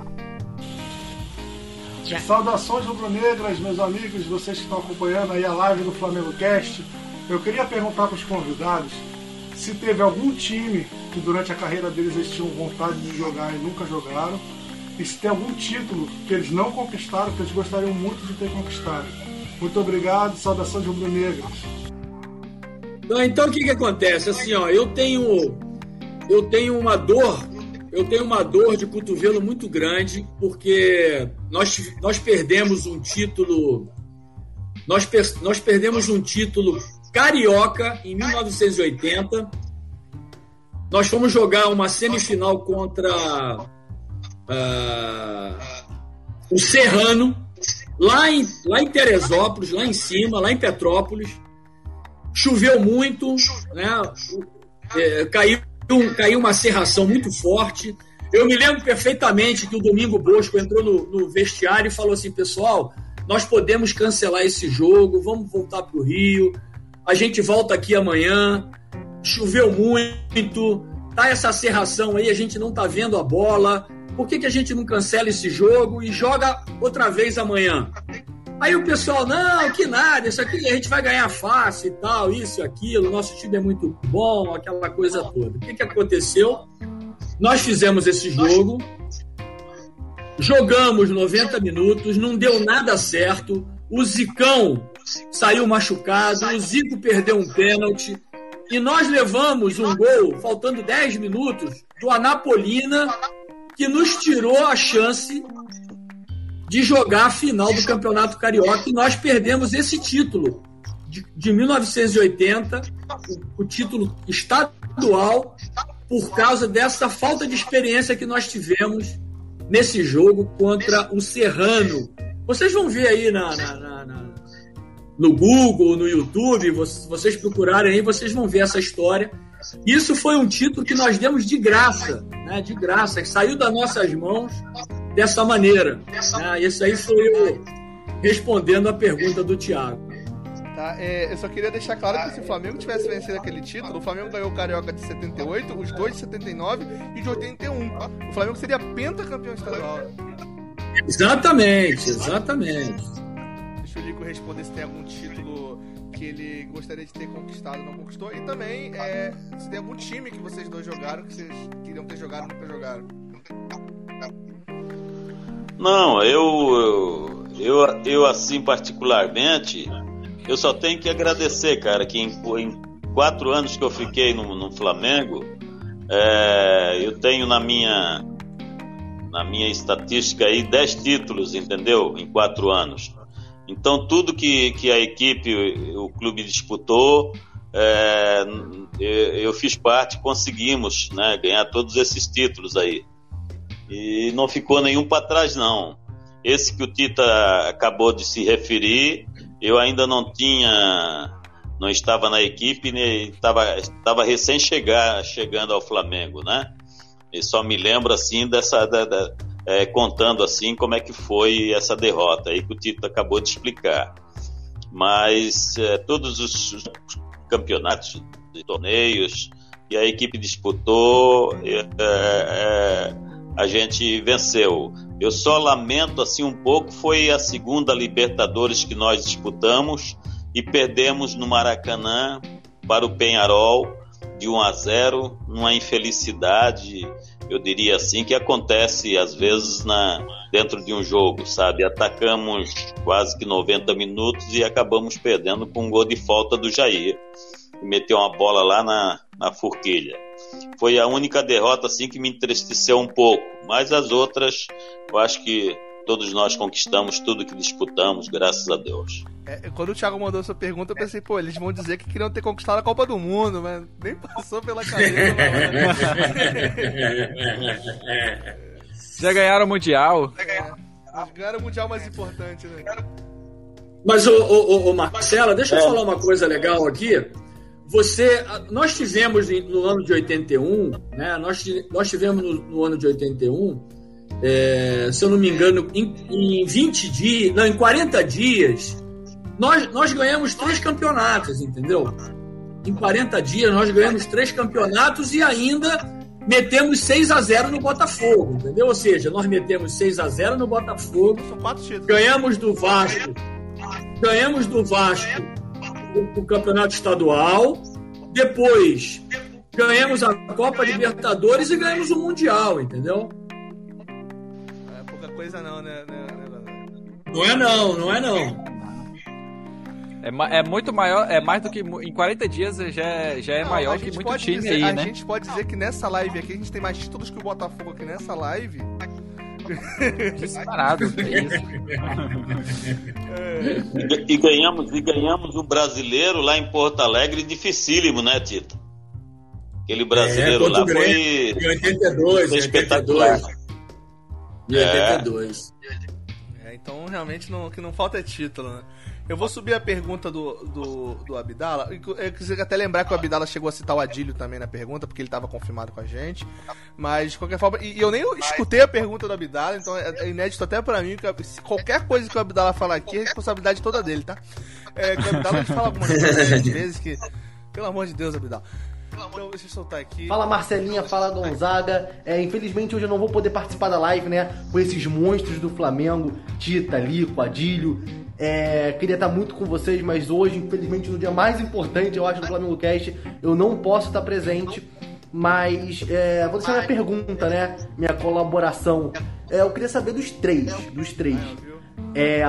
Saudações rubro-negras, meus amigos, vocês que estão acompanhando aí a live do Flamengo Cast. Eu queria perguntar para os convidados se teve algum time que durante a carreira deles eles tinham vontade de jogar e nunca jogaram, e se tem algum título que eles não conquistaram que eles gostariam muito de ter conquistado. Muito obrigado, saudações rubro-negras. Não, então o que que acontece? Assim, ó, eu tenho eu tenho uma dor, eu tenho uma dor de cotovelo muito grande porque nós, nós perdemos um título nós, nós perdemos um título carioca em 1980. Nós fomos jogar uma semifinal contra ah, o Serrano lá em, lá em Teresópolis, lá em cima, lá em Petrópolis choveu muito, né? É, caiu, caiu uma serração muito forte. Eu me lembro perfeitamente que o Domingo Bosco entrou no, no vestiário e falou assim: pessoal, nós podemos cancelar esse jogo, vamos voltar para o Rio, a gente volta aqui amanhã. Choveu muito, tá essa serração aí, a gente não tá vendo a bola. Por que, que a gente não cancela esse jogo e joga outra vez amanhã? Aí o pessoal, não, que nada, isso aqui a gente vai ganhar fácil e tal, isso e aquilo, nosso time é muito bom, aquela coisa toda. O que, que aconteceu? Nós fizemos esse jogo, jogamos 90 minutos, não deu nada certo, o Zicão saiu machucado, o Zico perdeu um pênalti, e nós levamos um gol, faltando 10 minutos, do Anapolina, que nos tirou a chance de jogar a final do Campeonato Carioca e nós perdemos esse título de, de 1980, o, o título estadual, por causa dessa falta de experiência que nós tivemos nesse jogo contra o Serrano. Vocês vão ver aí na, na, na, na no Google, no YouTube, vocês procurarem aí, vocês vão ver essa história. Isso foi um título que nós demos de graça, né? De graça, que saiu das nossas mãos dessa maneira. Né? Isso aí foi o, respondendo a pergunta do Thiago. Tá, é, eu só queria deixar claro que se o Flamengo tivesse vencido aquele título, o Flamengo ganhou o Carioca de 78, os dois de 79 e de 81. O Flamengo seria pentacampeão estadual. Exatamente, exatamente. Deixa o Lico responder se tem algum título que ele gostaria de ter conquistado não conquistou. E também é, se tem algum time que vocês dois jogaram que vocês queriam ter jogado e nunca jogaram. Não, eu, eu, eu assim particularmente, eu só tenho que agradecer, cara, que em, em quatro anos que eu fiquei no, no Flamengo, é, eu tenho na minha na minha estatística aí dez títulos, entendeu? Em quatro anos. Então tudo que, que a equipe, o clube disputou, é, eu fiz parte, conseguimos né, ganhar todos esses títulos aí. E não ficou nenhum para trás, não. Esse que o Tita acabou de se referir, eu ainda não tinha, não estava na equipe, estava, estava recém chegar, chegando ao Flamengo, né? E só me lembro assim dessa, da, da, é, contando assim como é que foi essa derrota aí que o Tito acabou de explicar. Mas é, todos os campeonatos torneios que a equipe disputou, é, é a gente venceu. Eu só lamento assim um pouco foi a segunda Libertadores que nós disputamos e perdemos no Maracanã para o Penharol de 1 a 0, numa infelicidade, eu diria assim, que acontece às vezes na dentro de um jogo, sabe? Atacamos quase que 90 minutos e acabamos perdendo com um gol de falta do Jair, que meteu uma bola lá na, na forquilha foi a única derrota assim que me entristeceu um pouco, mas as outras eu acho que todos nós conquistamos tudo que disputamos, graças a Deus. É, quando o Thiago mandou essa pergunta, eu pensei, pô, eles vão dizer que queriam ter conquistado a Copa do Mundo, mas nem passou pela cabeça. Já ganharam o Mundial. Já ganharam o Mundial mais importante, né? Mas, ô, ô, ô Marcela, deixa eu é. falar uma coisa legal aqui. Você, nós tivemos no ano de 81, né? Nós, nós tivemos no, no ano de 81, é, se eu não me engano, em, em 20 dias, não, em 40 dias, nós, nós ganhamos três campeonatos, entendeu? Em 40 dias nós ganhamos três campeonatos e ainda metemos 6 a 0 no Botafogo, entendeu? Ou seja, nós metemos 6 a 0 no Botafogo, ganhamos do Vasco, ganhamos do Vasco o, campeonato estadual, depois ganhamos a Copa Libertadores e ganhamos o Mundial, entendeu? É pouca coisa não, né? né, né não é não, não é não. É, é, muito maior, é mais do que em 40 dias já, já é não, maior que muito time dizer, aí, a né? A gente pode dizer que nessa live aqui a gente tem mais títulos que o Botafogo aqui nessa live Disparado, é isso. E, e, ganhamos, e ganhamos um brasileiro lá em Porto Alegre dificílimo, né, Tito? Aquele brasileiro é, lá foi. Em 82, foi espetacular. Em 82. É. é, então realmente não, o que não falta é título, né? Eu vou subir a pergunta do, do, do Abdala. Eu queria até lembrar que o Abdala chegou a citar o Adílio também na pergunta, porque ele estava confirmado com a gente. Mas, de qualquer forma, e eu nem escutei a pergunta do Abdala, então é, é inédito até para mim. Que qualquer coisa que o Abdala falar aqui é responsabilidade toda dele, tá? É, que o Abdala fala algumas vezes que. Pelo amor de Deus, Abdala. Então, deixa eu soltar aqui. Fala Marcelinha, fala Gonzaga. É, infelizmente hoje eu não vou poder participar da live, né? Com esses monstros do Flamengo, Tita, Lico, Adílio. É, queria estar muito com vocês, mas hoje, infelizmente, no dia mais importante, eu acho, do Flamengo Cast, eu não posso estar presente. Mas é, vou deixar minha pergunta, né? Minha colaboração. É, eu queria saber dos três. Dos três. É,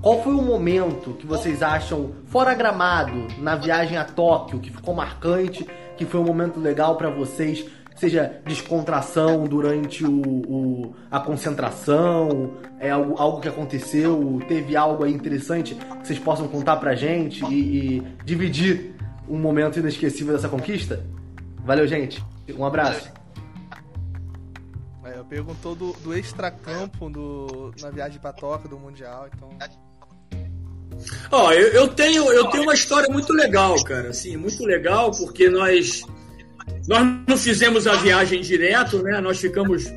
qual foi o momento que vocês acham, fora gramado, na viagem a Tóquio, que ficou marcante, que foi um momento legal para vocês, seja descontração durante o, o- a concentração, é algo, algo que aconteceu, teve algo aí interessante que vocês possam contar pra gente e, e dividir um momento inesquecível dessa conquista? Valeu, gente. Um abraço. É, perguntou do, do extracampo do, na viagem pra Tóquio, do Mundial, então. Ó, eu, eu tenho, eu tenho uma história muito legal, cara. Assim, muito legal, porque nós, nós não fizemos a viagem direto, né? Nós ficamos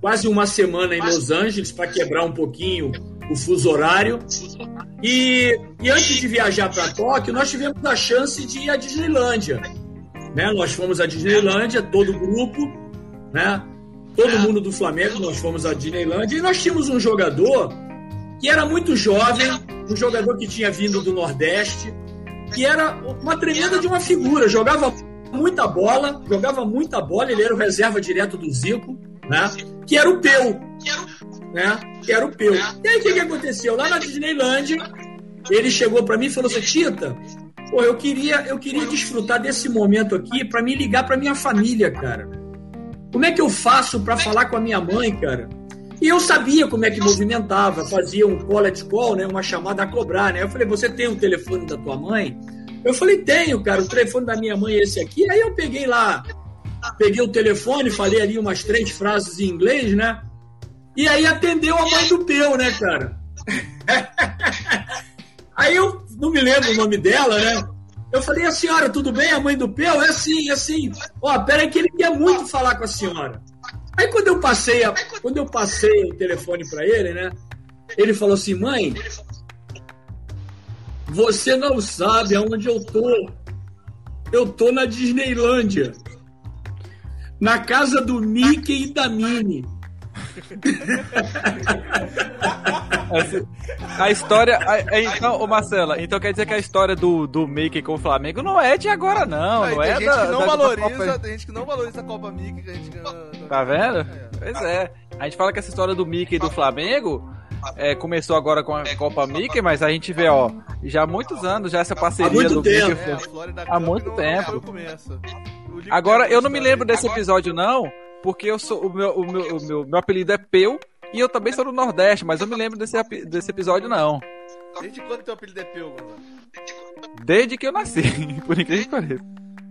quase uma semana em Los Angeles para quebrar um pouquinho o fuso horário. E, e antes de viajar para Tóquio, nós tivemos a chance de ir à Disneylândia. Né? Nós fomos à Disneylândia, todo o grupo, né? Todo mundo do Flamengo, nós fomos à Disneylândia e nós tínhamos um jogador que era muito jovem, um jogador que tinha vindo do Nordeste, que era uma tremenda de uma figura, jogava muita bola, jogava muita bola, ele era o reserva direto do Zico, né? Que era o Peu, né? Que era o Peu. E aí o que, que aconteceu? Lá na Disneylândia, ele chegou para mim e falou assim: Tita, pô, eu queria, eu queria desfrutar desse momento aqui para me ligar para minha família, cara. Como é que eu faço para falar com a minha mãe, cara? E eu sabia como é que movimentava, fazia um college call, né, uma chamada a cobrar, né? Eu falei, você tem o telefone da tua mãe? Eu falei, tenho, cara, o telefone da minha mãe é esse aqui. Aí eu peguei lá, peguei o telefone, falei ali umas três frases em inglês, né? E aí atendeu a mãe do Peu, né, cara? Aí eu não me lembro o nome dela, né? Eu falei, a senhora, tudo bem? A mãe do Peu? É assim, é assim. Ó, peraí que ele quer muito falar com a senhora. Aí quando eu passei, a, quando eu passei o telefone para ele, né? Ele falou assim, mãe, você não sabe aonde eu tô. Eu tô na Disneylândia. Na casa do Mickey e da Minnie. A história. a- é, então, ô Marcela, então quer dizer que a história do, do Mickey com o Flamengo não é de agora, não. Não tem é gente da, que não da- da valoriza, Copa- tem gente que não valoriza a Copa Mickey que a gente ganhou. Tá vendo? Pois é. A gente fala que essa história do Mickey e do Flamengo é, começou agora com a Copa Mickey, mas a gente vê, ó, já há muitos anos já essa parceria muito do tempo. Mickey. É, Há Cup muito tempo. Agora, eu não me lembro desse episódio, não, porque eu sou, o, meu, o, meu, o meu, meu apelido é Peu e eu também sou do Nordeste, mas eu me lembro desse, desse episódio, não. Desde quando teu apelido é Peu, Gonzalo? Desde que eu nasci, por incrível que pareça.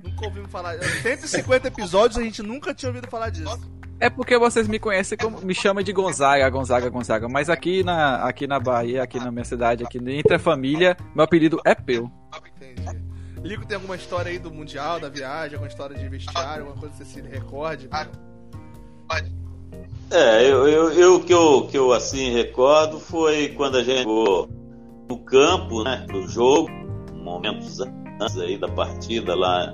Nunca ouvimos falar. 150 episódios a gente nunca tinha ouvido falar disso. É porque vocês me conhecem como me chamam de Gonzaga, Gonzaga, Gonzaga. Mas aqui na, aqui na Bahia, aqui na minha cidade, aqui entre a família, meu apelido é Peu. Entendi. Lico tem alguma história aí do Mundial, da viagem, alguma história de vestiário, alguma coisa que você se recorde? É, eu, eu, eu que eu que eu assim recordo foi quando a gente chegou no campo, né, do jogo, momentos antes aí da partida lá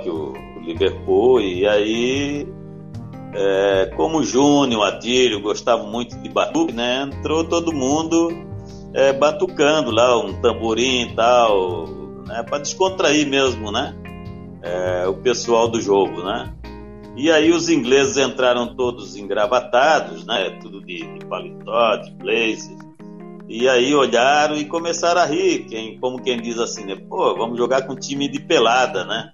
que o, o Liverpool e aí é, como o Júnior, o Adílio gostavam muito de batuque, né, entrou todo mundo é, batucando lá um tamborim e tal, né, para descontrair mesmo, né, é, o pessoal do jogo, né. E aí os ingleses entraram todos engravatados, né? Tudo de, de paletó, de blazer. E aí olharam e começaram a rir, quem, como quem diz assim, né? Pô, vamos jogar com um time de pelada, né?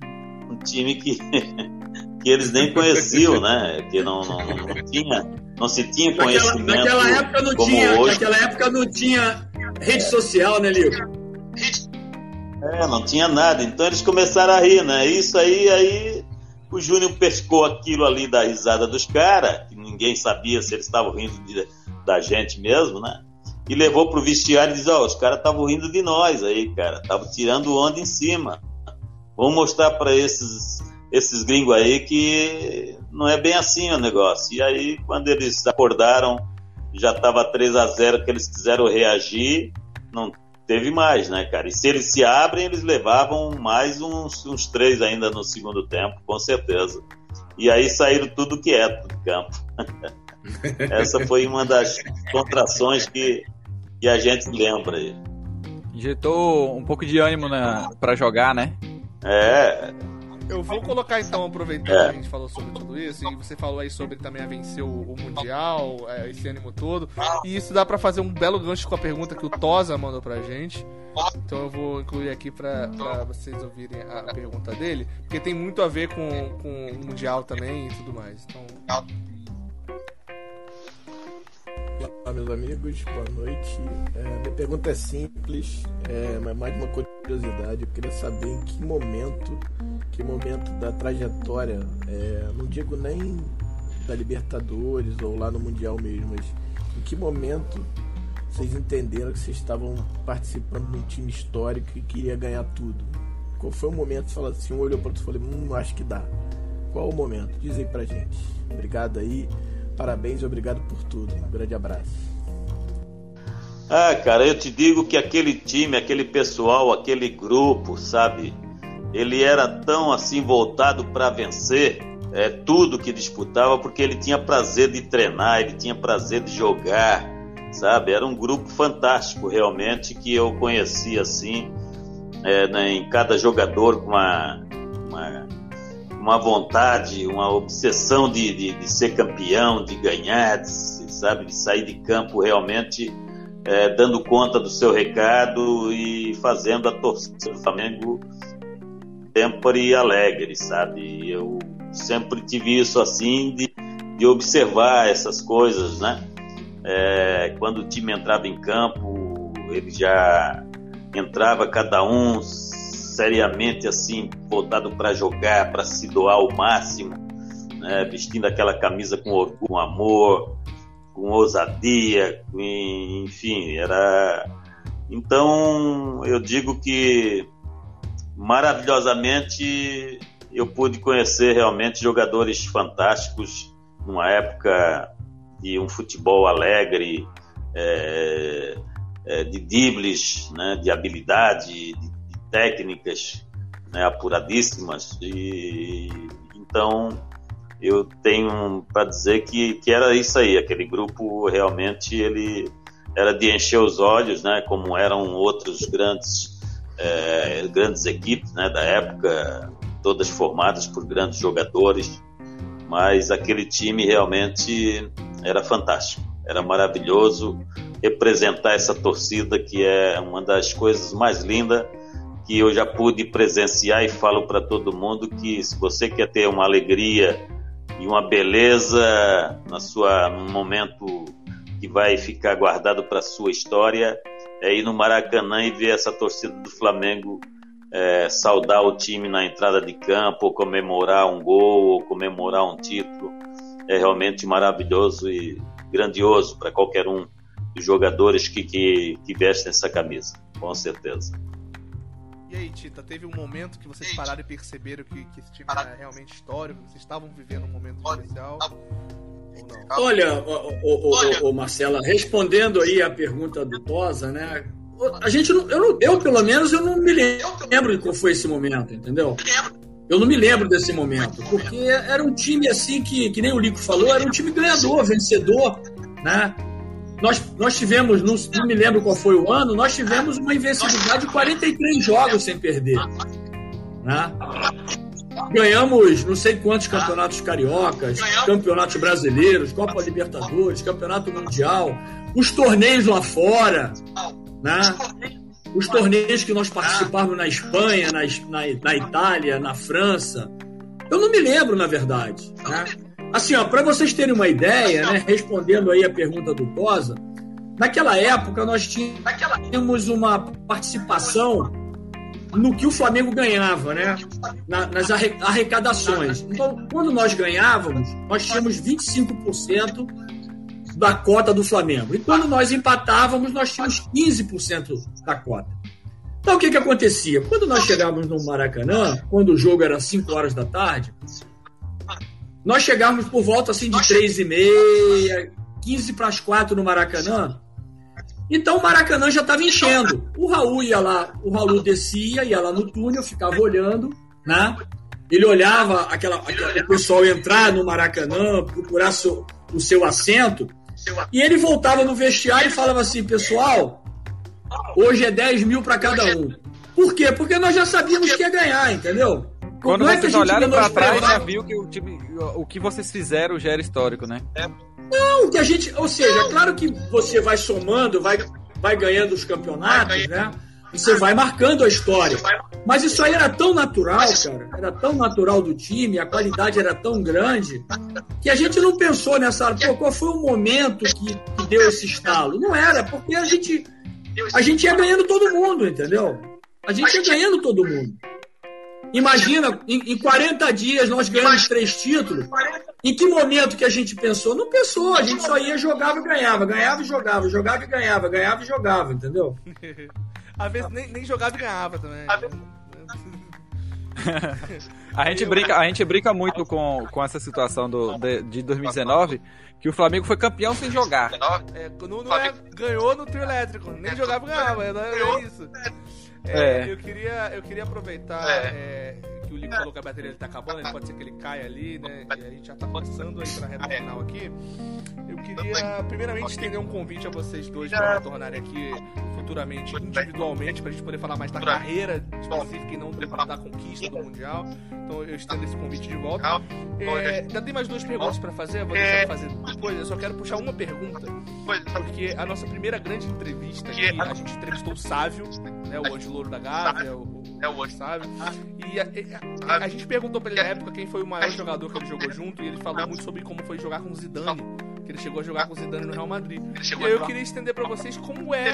Um time que, que eles nem conheciam, né? Que não, não, não, tinha, não se tinha Naquela, conhecimento naquela época não como tinha, hoje. naquela época não tinha rede social, né, Lico? É, não tinha nada. Então eles começaram a rir, né? Isso aí, aí o Júnior pescou aquilo ali da risada dos caras, que ninguém sabia se eles estavam rindo de- da gente mesmo, né? E levou pro vestiário e disse, ó, os caras estavam rindo de nós aí, cara. Estavam tirando onda em cima. Vamos mostrar para esses, esses gringos aí que não é bem assim o negócio. E aí, quando eles acordaram, já estava 3 a 0 que eles quiseram reagir, não teve mais, né, cara? E se eles se abrem, eles levavam mais uns, uns três ainda no segundo tempo, com certeza. E aí saíram tudo quieto do campo. Essa foi uma das contrações que, que a gente lembra aí. Injetou um pouco de ânimo na, pra jogar, né? É, Eu vou colocar então, aproveitando É. que a gente falou sobre tudo isso, e você falou aí sobre também a vencer o, o Mundial, é, esse ânimo todo. E isso dá pra fazer um belo gancho com a pergunta que o Tosa mandou pra gente. Então eu vou incluir aqui pra, pra vocês ouvirem a, a pergunta dele, porque tem muito a ver com, com o Mundial também e tudo mais. Então, Olá, meus amigos, boa noite. É, minha pergunta é simples, é, mas mais uma curiosidade. Eu queria saber em que momento, que momento da trajetória, é, não digo nem da Libertadores ou lá no Mundial mesmo, mas em que momento vocês entenderam que vocês estavam participando de um time histórico e queria ganhar tudo? Qual foi o momento que você assim, um olhou para o outro e falou, hum, acho que dá. Qual o momento? Diz aí pra gente. Obrigado aí. Parabéns e obrigado por tudo. Um grande abraço. Ah, cara, eu te digo que aquele time, aquele pessoal, aquele grupo, sabe? Ele era tão assim voltado para vencer é, tudo que disputava, porque ele tinha prazer de treinar, ele tinha prazer de jogar, sabe? Era um grupo fantástico, realmente, que eu conhecia assim, é, né, em cada jogador com uma, uma uma vontade, uma obsessão de, de, de ser campeão, de ganhar, de, sabe, de sair de campo realmente é, dando conta do seu recado e fazendo a torcida do Flamengo sempre alegre, sabe? Eu sempre tive isso assim de, de observar essas coisas, né? É, quando o time entrava em campo, ele já entrava cada um seriamente assim voltado para jogar, para se doar ao máximo, né? vestindo aquela camisa com com amor, com ousadia, enfim, era. Então eu digo que maravilhosamente eu pude conhecer realmente jogadores fantásticos numa época de um futebol alegre, é, é, de dribles, né, de habilidade, de técnicas né, apuradíssimas e então eu tenho para dizer que, que era isso aí aquele grupo realmente ele era de encher os olhos né como eram outros grandes é, grandes equipes né da época todas formadas por grandes jogadores mas aquele time realmente era fantástico era maravilhoso. Representar essa torcida que é uma das coisas mais lindas que eu já pude presenciar e falo para todo mundo que se você quer ter uma alegria e uma beleza na sua num momento que vai ficar guardado para sua história é ir no Maracanã e ver essa torcida do Flamengo é, saudar o time na entrada de campo, ou comemorar um gol, ou comemorar um título. É realmente maravilhoso e grandioso para qualquer um dos jogadores que, que, que vestem essa camisa, com certeza. E aí, Tita, teve um momento que vocês pararam e perceberam que, que esse time era realmente histórico? Vocês estavam vivendo um momento especial? Olha, o, o, Marcela, respondendo aí a pergunta do Tosa, né? A gente não, eu, eu, pelo menos, eu não me lembro de qual foi esse momento, entendeu? Eu não me lembro desse momento, porque era um time assim que, que nem o Lico falou, era um time ganhador, vencedor, né? Nós, nós tivemos, não, não me lembro qual foi o ano, nós tivemos uma invencibilidade de 43 jogos sem perder. Né? Ganhamos não sei quantos campeonatos cariocas, campeonatos brasileiros, Copa Libertadores, Campeonato Mundial, os torneios lá fora, né? os torneios que nós participamos na Espanha, na, na, na Itália, na França. Eu não me lembro, na verdade. Né? Assim, ó, para vocês terem uma ideia, né, respondendo aí a pergunta do Tosa, naquela época nós tínhamos uma participação no que o Flamengo ganhava, né? Na, nas arrecadações. Então, quando nós ganhávamos, nós tínhamos 25% da cota do Flamengo. E quando nós empatávamos, nós tínhamos 15% da cota. Então, o que, que acontecia? Quando nós chegávamos no Maracanã, quando o jogo era 5 horas da tarde, nós chegávamos por volta assim de três e meia, 15 para as quatro no Maracanã. Então o Maracanã já estava enchendo. O Raul ia lá, o Raul descia, ia lá no túnel, ficava olhando, né? Ele olhava aquela, aquela o pessoal entrar no Maracanã, procurar seu, o seu assento, e ele voltava no vestiário e falava assim, pessoal, hoje é 10 mil para cada um. Por quê? Porque nós já sabíamos que ia ganhar, entendeu? Quando não é vocês é olharem para trás, já viu que o, time, o que vocês fizeram já era histórico, né? É. Não, que a gente. Ou seja, é claro que você vai somando, vai, vai ganhando os campeoneatos, né? Você vai marcando a história. Mas isso aí era tão natural, cara. Era tão natural do time, a qualidade era tão grande, que a gente não pensou nessa hora, pô, qual foi o momento que, que deu esse estalo? Não era, porque a gente, a gente ia ganhando todo mundo, entendeu? A gente ia ganhando todo mundo. Imagina, em, em 40 dias nós ganhamos três títulos. Em que momento que a gente pensou? Não pensou, a gente só ia, jogava e ganhava, ganhava e jogava, jogava e ganhava, ganhava e jogava, entendeu? Às vezes nem, nem jogava e ganhava também. a gente brinca, a gente brinca muito com, com essa situação do, de, de 2019, que o Flamengo foi campeão sem jogar. É, não, não é, ganhou no trio elétrico, nem jogava e ganhava, é, é isso. É, é. Eu, queria, eu queria aproveitar é. é que o Lico falou que a bateria está acabando, ele pode ser que ele caia ali, né? E a gente já está passando aí para a reta final aqui. Eu queria, primeiramente, estender um convite a vocês dois para retornarem aqui futuramente, individualmente, para a gente poder falar mais da carreira específica e não da conquista do Mundial. Então eu estendo esse convite de volta. É, ainda tem mais duas perguntas para fazer, eu vou deixar fazer depois. Eu só quero puxar uma pergunta, porque a nossa primeira grande entrevista aqui, a gente entrevistou o Sávio, né, o Anjo Louro da Gávea, o, é o Anjo. Sávio, e a, a, a, gente perguntou para ele na época quem foi o maior jogador que ele jogou junto, e ele falou muito sobre como foi jogar com o Zidane que ele chegou a jogar com o Zidane no Real Madrid. E aí eu queria estender pra vocês como é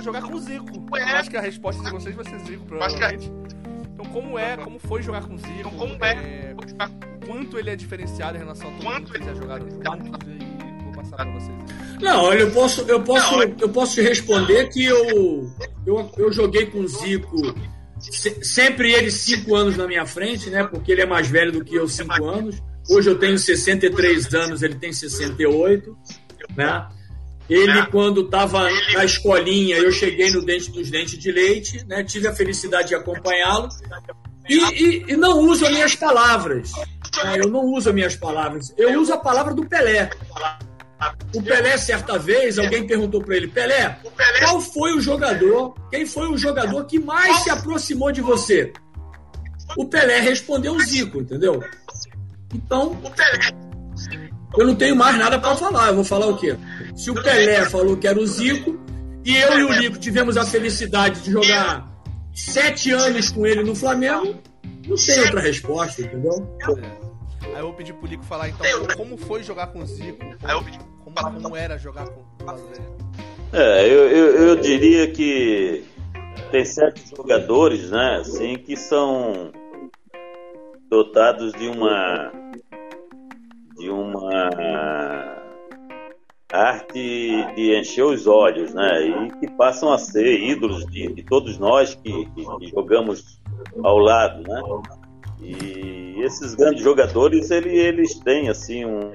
jogar com o Zico. Eu acho que a resposta de vocês vai ser Zico, provavelmente. Então, como é, como foi jogar com o Zico? Como é, quanto ele é diferenciado em relação a todo mundo que já jogaram juntos e vou passar pra vocês. Não, olha, eu posso, eu posso, eu posso te responder que eu, eu, eu joguei com o Zico sempre ele cinco anos na minha frente, né? Porque ele é mais velho do que eu cinco anos. Hoje eu tenho 63 anos, ele tem 68, né? Ele, quando estava na escolinha, eu cheguei no Dente dos Dentes de Leite, né? tive a felicidade de acompanhá-lo. E, e, e, não uso as minhas palavras. Né? Eu não uso as minhas palavras. Eu uso a palavra do Pelé. O Pelé, certa vez, alguém perguntou para ele: Pelé, qual foi o jogador, quem foi o jogador que mais se aproximou de você? O Pelé respondeu o Zico, entendeu? Então, eu não tenho mais nada para falar. Eu vou falar o quê? Se o Pelé falou que era o Zico, e eu e o Lico tivemos a felicidade de jogar sete anos com ele no Flamengo, não tem outra resposta, entendeu? Aí eu vou pedir pro Lico falar então como foi jogar com o Zico, como, como, como era jogar com o É, eu, eu, eu diria que tem certos jogadores, né, assim, que são dotados de uma de uma arte de encher os olhos, né? E que passam a ser ídolos de, de todos nós que, que, jogamos ao lado, né? E esses grandes jogadores, eles, eles têm assim um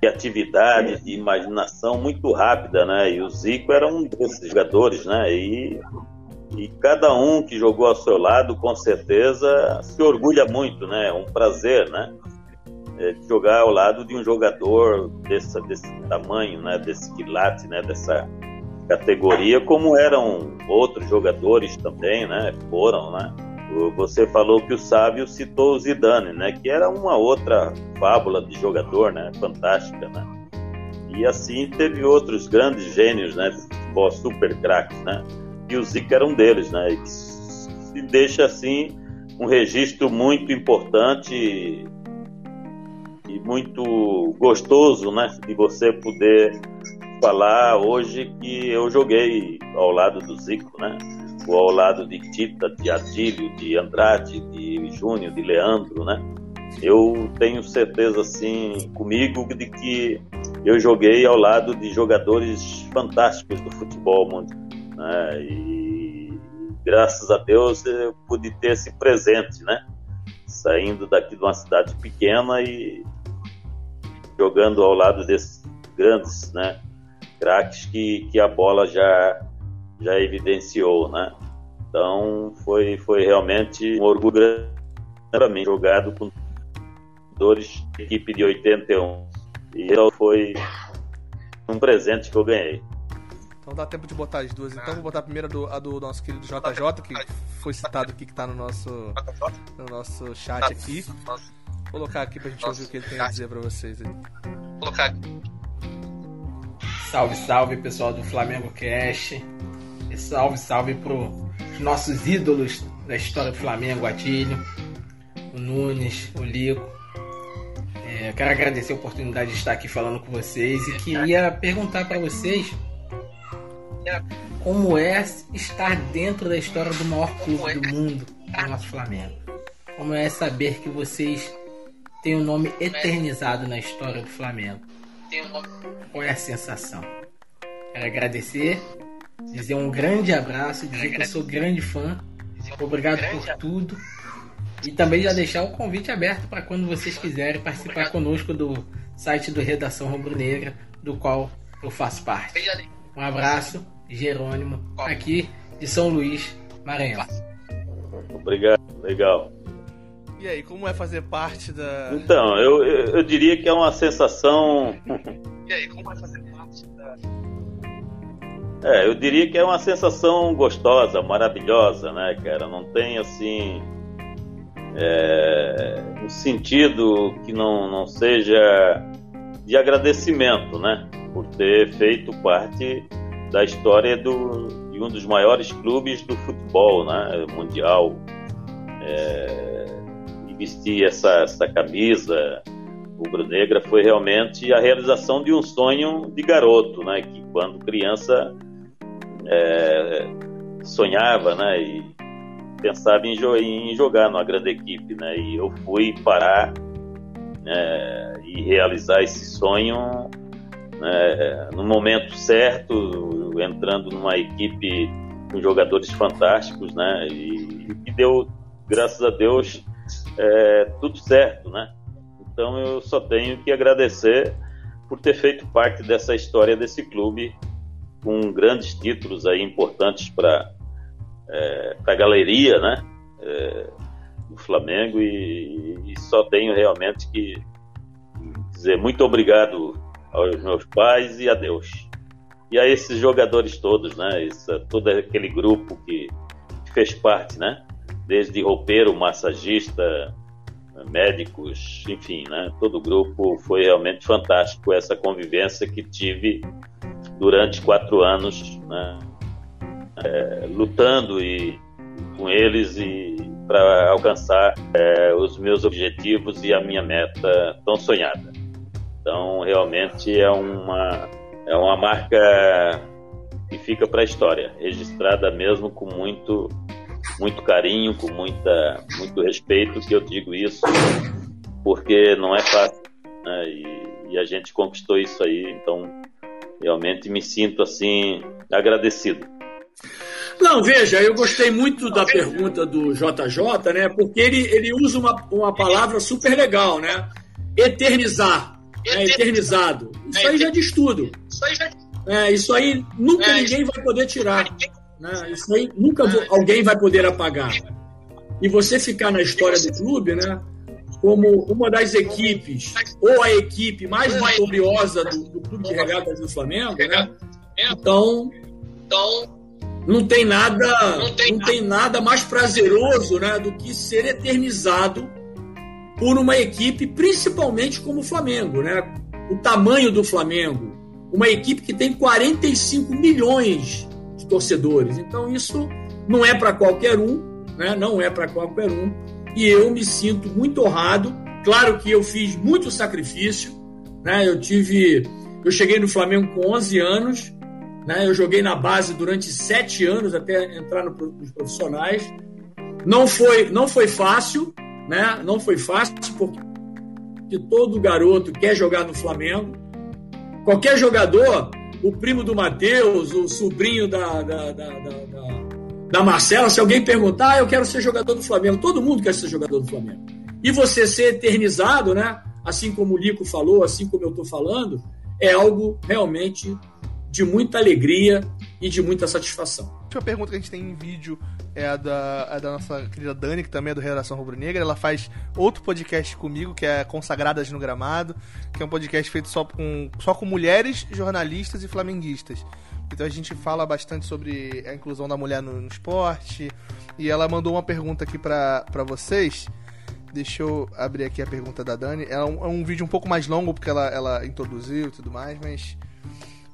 de atividade, de imaginação muito rápida, né? E o Zico era um desses jogadores, né? E e cada um que jogou ao seu lado, com certeza, se orgulha muito, né? É um prazer, né? É, jogar ao lado de um jogador desse, desse tamanho, né? Desse quilate, né? Dessa categoria, como eram outros jogadores também, né? Foram, né? Você falou que o Sábio citou o Zidane, né? Que era uma outra fábula de jogador, né? Fantástica, né? E assim teve outros grandes gênios, né? Super craques, né? e o Zico era um deles, né? E se deixa assim um registro muito importante e muito gostoso, né? De você poder falar hoje que eu joguei ao lado do Zico, né? Ao lado de Tita, de Adílio, de Andrade, de Júnior, de Leandro, né? Eu tenho certeza, assim, comigo, de que eu joguei ao lado de jogadores fantásticos do futebol mundial né? E graças a Deus eu pude ter esse presente, né? Saindo daqui de uma cidade pequena e jogando ao lado desses grandes, né? Craques que, que a bola já já evidenciou, né? Então foi foi realmente um orgulho grande para mim jogado com jogadores da equipe de 81 e então foi um presente que eu ganhei. Então dá tempo de botar as duas. Então vou botar a primeira do, a do nosso querido JJ, que foi citado aqui, que tá no nosso, no nosso chat aqui. Vou colocar aqui pra gente ouvir o que ele tem a dizer pra vocês aí. Colocar aqui. Salve, salve pessoal do Flamengo Cash. Salve, salve pros nossos ídolos da história do Flamengo, o Atílio, o Nunes, o Lico. É, quero agradecer a oportunidade de estar aqui falando com vocês e queria perguntar para vocês como é estar dentro da história do maior clube do mundo, o nosso Flamengo. Como é saber que vocês têm um nome eternizado na história do Flamengo. Qual é a sensação? Quero agradecer, dizer um grande abraço, dizer que eu sou grande fã. Obrigado por tudo. E também já deixar o convite aberto para quando vocês quiserem participar conosco do site do Redação Rubro Negra, do qual eu faço parte. Um abraço, Jerônimo, aqui de São Luís, Maranhão. Obrigado, legal. E aí, como é fazer parte da. Então, eu, eu, eu diria que é uma sensação. E aí, como é fazer parte da. É, eu diria que é uma sensação gostosa, maravilhosa, né, cara? Não tem assim. É, um sentido que não, não seja de agradecimento, né? Por ter feito parte da história do, de um dos maiores clubes do futebol né, mundial. É, e vestir essa, essa camisa rubro-negra foi realmente a realização de um sonho de garoto, né, que quando criança é, sonhava né, e pensava em, em, jogar numa grande equipe. Né, e eu fui parar né, e realizar esse sonho né, no momento certo, entrando numa equipe com jogadores fantásticos, né, e, e deu, graças a Deus, é, tudo certo, né. Então eu só tenho que agradecer por ter feito parte dessa história desse clube com grandes títulos aí importantes para é, a galeria, né, é, do Flamengo e, e só tenho realmente que dizer muito obrigado aos meus pais e a Deus. E a esses jogadores todos, né? Isso, todo aquele grupo que, que fez parte, né? Desde roupeiro, massagista, médicos, enfim, né? Todo o grupo foi realmente fantástico essa convivência que tive durante quatro anos, né? É, lutando e com eles e para alcançar é, os meus objetivos e a minha meta tão sonhada. Então, realmente é uma, é uma marca que fica para a história, registrada mesmo com muito, muito carinho, com muita, muito respeito, que eu digo isso, porque não é fácil. Né? E, e a gente conquistou isso aí, então realmente me sinto assim agradecido. Não, veja, eu gostei muito da pergunta do JJ, né? Porque ele, ele usa uma, uma palavra super legal, né? Eternizar é, eternizado. Isso aí já diz tudo. É, isso aí nunca ninguém vai poder tirar. Né? Isso aí nunca alguém vai poder apagar. E você ficar na história do clube, né? Como uma das equipes, ou a equipe mais vitoriosa do, do Clube de Regatas do Flamengo, né? Então, não tem nada, não tem nada mais prazeroso, né, do que ser eternizado por uma equipe, principalmente como o Flamengo, né? O tamanho do Flamengo, uma equipe que tem 45 milhões de torcedores. Então isso não é para qualquer um, né? Não é para qualquer um. E eu me sinto muito honrado. Claro que eu fiz muito sacrifício, né? Eu tive, eu cheguei no Flamengo com 11 anos, né? Eu joguei na base durante sete anos até entrar nos profissionais. Não foi, não foi fácil, né? Não foi fácil porque todo garoto quer jogar no Flamengo. Qualquer jogador, o primo do Matheus, o sobrinho da, da, da, da, da Marcela, se alguém perguntar, ah, eu quero ser jogador do Flamengo, todo mundo quer ser jogador do Flamengo. E você ser eternizado, né? Assim como o Lico falou, assim como eu estou falando, é algo realmente de muita alegria e de muita satisfação. A última pergunta que a gente tem em vídeo é a da, a da nossa querida Dani, que também é do Redação Rubro Negra. Ela faz outro podcast comigo, que é Consagradas no Gramado, que é um podcast feito só com, só com mulheres, jornalistas e flamenguistas. Então a gente fala bastante sobre a inclusão da mulher no, no esporte. E ela mandou uma pergunta aqui para vocês. Deixa eu abrir aqui a pergunta da Dani. É um, é um vídeo um pouco mais longo, porque ela, ela introduziu e tudo mais, mas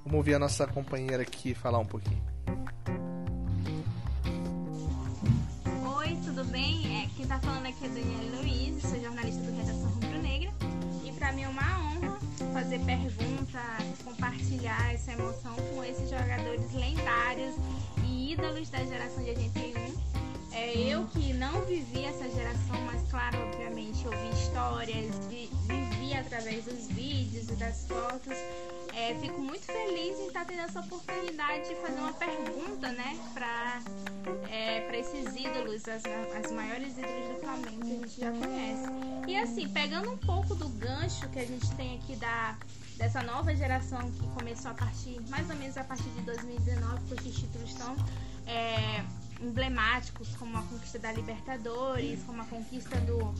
vamos ouvir a nossa companheira aqui falar um pouquinho. Oi, tudo bem? É, quem tá falando aqui é Daniela Luiz, sou jornalista do Redação Rubro Negra. E para mim é uma honra fazer pergunta compartilhar essa emoção com esses jogadores lendários e ídolos da geração de 81. É, eu que não vivi essa geração, mas claro, obviamente, ouvi histórias, vi, vivi através dos vídeos e das fotos. É, fico muito feliz em estar tendo essa oportunidade de fazer uma pergunta, né, para é, esses ídolos, as, as maiores ídolos do Flamengo que a gente já conhece. E assim, pegando um pouco do gancho que a gente tem aqui da, dessa nova geração que começou a partir, mais ou menos a partir de 2019, porque os títulos estão é, emblemáticos, como a conquista da Libertadores, como a conquista do,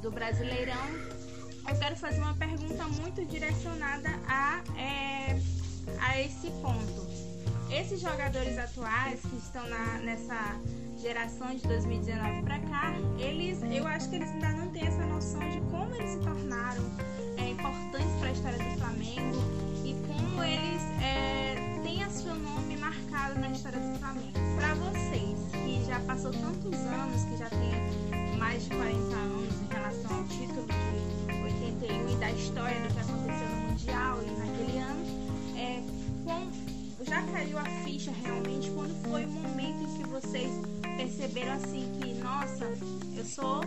do Brasileirão eu quero fazer uma pergunta muito direcionada a, é, a esse ponto. Esses jogadores atuais que estão na, nessa geração de 2019 para cá, eles, eu acho que eles ainda não têm essa noção de como eles se tornaram é, importantes para a história do Flamengo e como eles é, têm a seu nome marcado na história do Flamengo. Para vocês, que já passou tantos anos, que já tem mais de 40 anos em relação ao título de 81 e da história do que aconteceu no Mundial e naquele ano, é, com, já caiu a ficha realmente quando foi o momento em que vocês perceberam assim que, nossa, eu sou,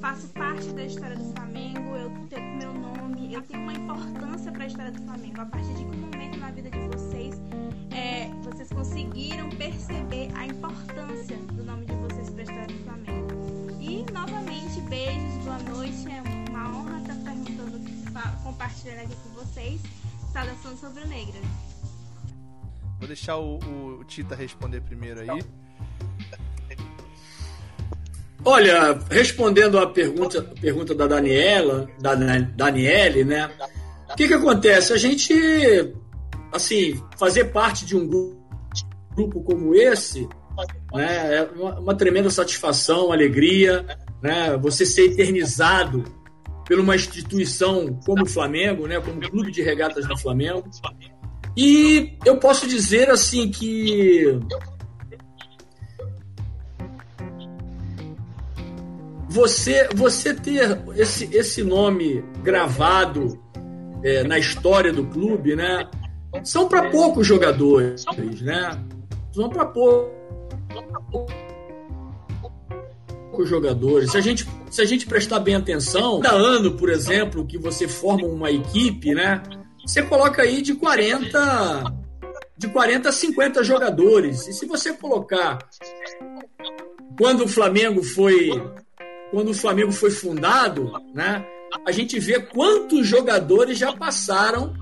faço parte da história do Flamengo, eu tenho meu nome, eu tenho uma importância para a história do Flamengo. A partir de que momento na vida de vocês é, vocês conseguiram perceber a importância do nome de vocês para a história do Flamengo? E novamente, beijos, boa noite, é uma honra estar compartilhando aqui com vocês. Saudações sobre negra. Vou deixar o, o, Tita responder primeiro aí. Olha, respondendo a pergunta, pergunta da Daniela, da Daniele, né? O que que acontece? A gente, assim, fazer parte de um grupo como esse, né, é uma, uma tremenda satisfação, alegria, né? Você ser eternizado por uma instituição como o Flamengo, né, como o Clube de Regatas do Flamengo. E eu posso dizer assim que você você ter esse, esse nome gravado é, na história do clube, né, são para poucos jogadores, né? São para poucos jogadores. Se a gente, se a gente prestar bem atenção, cada ano, por exemplo, que você forma uma equipe, né? Você coloca aí de 40 de 40 a 50 jogadores. E se você colocar quando o Flamengo foi quando o Flamengo foi fundado, né? A gente vê quantos jogadores já passaram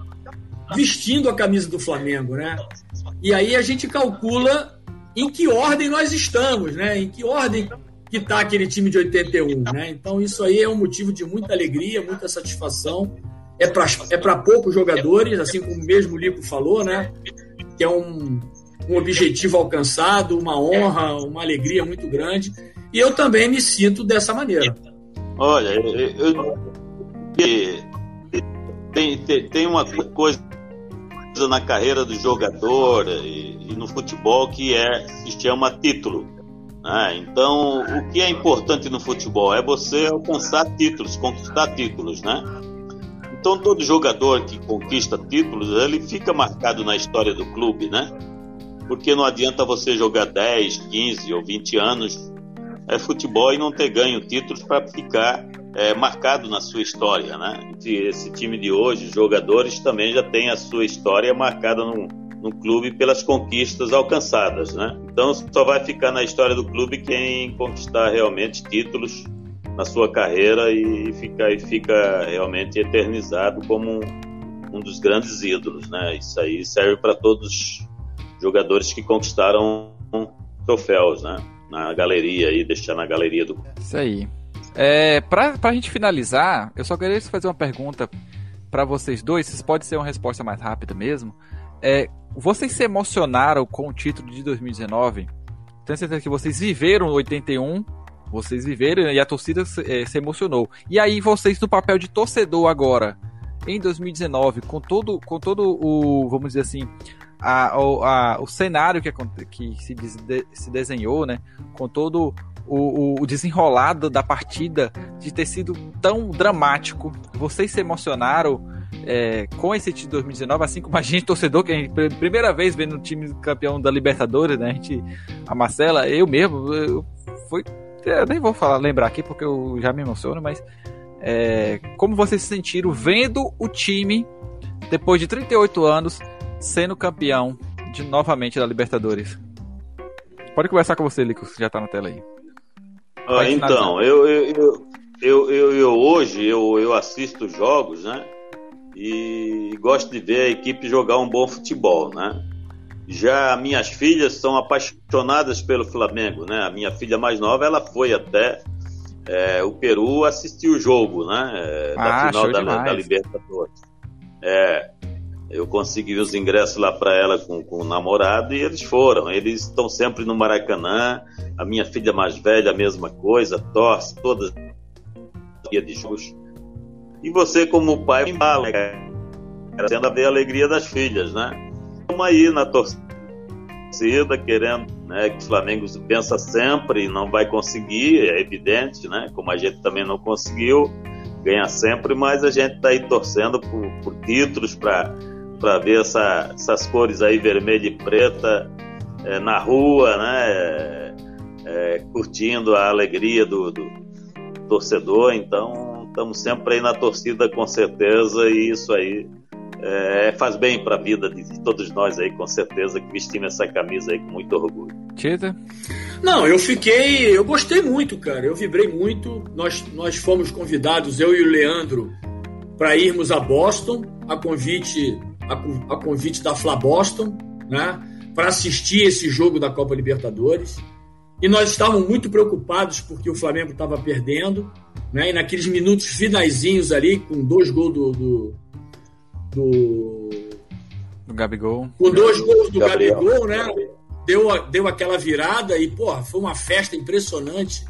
vestindo a camisa do Flamengo, né? E aí a gente calcula em que ordem nós estamos, né? Em que ordem que está aquele time de 81, né? Então isso aí é um motivo de muita alegria, muita satisfação. É para é poucos jogadores, assim como o mesmo Lico falou, né? Que é um, um objetivo alcançado, uma honra, uma alegria muito grande. E eu também me sinto dessa maneira. Olha, eu, tem, tem, tem uma coisa na carreira do jogador e, e no futebol que é se chama título. Ah, então, o que é importante no futebol é você alcançar títulos, conquistar títulos, né? Então, todo jogador que conquista títulos, ele fica marcado na história do clube, né? Porque não adianta você jogar 10, 15 ou 20 anos é futebol e não ter ganho títulos para ficar é, marcado na sua história, né? Esse time de hoje, jogadores também já tem a sua história marcada no, no clube pelas conquistas alcançadas, né? Então só vai ficar na história do clube quem conquistar realmente títulos na sua carreira e fica, e fica realmente eternizado como um, um dos grandes ídolos, né? Isso aí serve para todos os jogadores que conquistaram troféus, né? Na galeria aí, deixar na galeria do. Isso aí. É, pra, pra gente finalizar, eu só queria fazer uma pergunta para vocês dois. Vocês pode ser uma resposta mais rápida mesmo. É, vocês se emocionaram com o título de 2019? Tenho certeza que vocês viveram 81, vocês viveram e a torcida se, é, se emocionou. E aí vocês no papel de torcedor agora, em 2019, com todo, com todo o, vamos dizer assim, a, a, o cenário que, que se, de, se desenhou, né? Com todo o, o desenrolado da partida de ter sido tão dramático. Vocês se emocionaram é, com esse título de 2019, assim como a gente, torcedor, que a gente, primeira vez vendo o time campeão da Libertadores, né? A gente, a Marcela, eu mesmo, eu, foi, eu nem vou falar, lembrar aqui porque eu já me emociono, mas é, como vocês se sentiram vendo o time, depois de 38 anos, sendo campeão de novamente da Libertadores? Pode conversar com você, Lico, que já tá na tela aí. Ah, então, eu, eu, eu, eu, eu, hoje eu, eu assisto jogos, né? E gosto de ver a equipe jogar um bom futebol, né? Já minhas filhas são apaixonadas pelo Flamengo, né? A minha filha mais nova, ela foi até é, o Peru assistir o jogo, né? É, da Ah, final da, da Libertadores. É, eu consegui os ingressos lá para ela com, com o namorado e eles foram. Eles estão sempre no Maracanã. A minha filha mais velha, a mesma coisa, torce todas as dias de jogos. E você, como pai, fala, querendo ver a alegria das filhas, né? Estamos aí na torcida, querendo né, que o Flamengo vença sempre e não vai conseguir, é evidente, né? Como a gente também não conseguiu ganhar sempre, mas a gente está aí torcendo por, por títulos para para ver essa, essas cores aí vermelha e preta é, na rua, né? É, é, curtindo a alegria do, do torcedor. Então estamos sempre aí na torcida com certeza e isso aí é, faz bem para a vida de todos nós aí com certeza que vestimos essa camisa aí com muito orgulho. Tita? Não, eu fiquei. Eu gostei muito, cara. Eu vibrei muito. Nós, nós fomos convidados, eu e o Leandro, para irmos a Boston, a convite, a, a convite da Fla Boston, né? Para assistir esse jogo da Copa Libertadores. E nós estávamos muito preocupados porque o Flamengo estava perdendo, né? E naqueles minutos finaizinhos ali, com dois gols do. do, do Do Gabigol. com dois gols do Gabriel. Gabigol, né? Deu, deu aquela virada e, porra, foi uma festa impressionante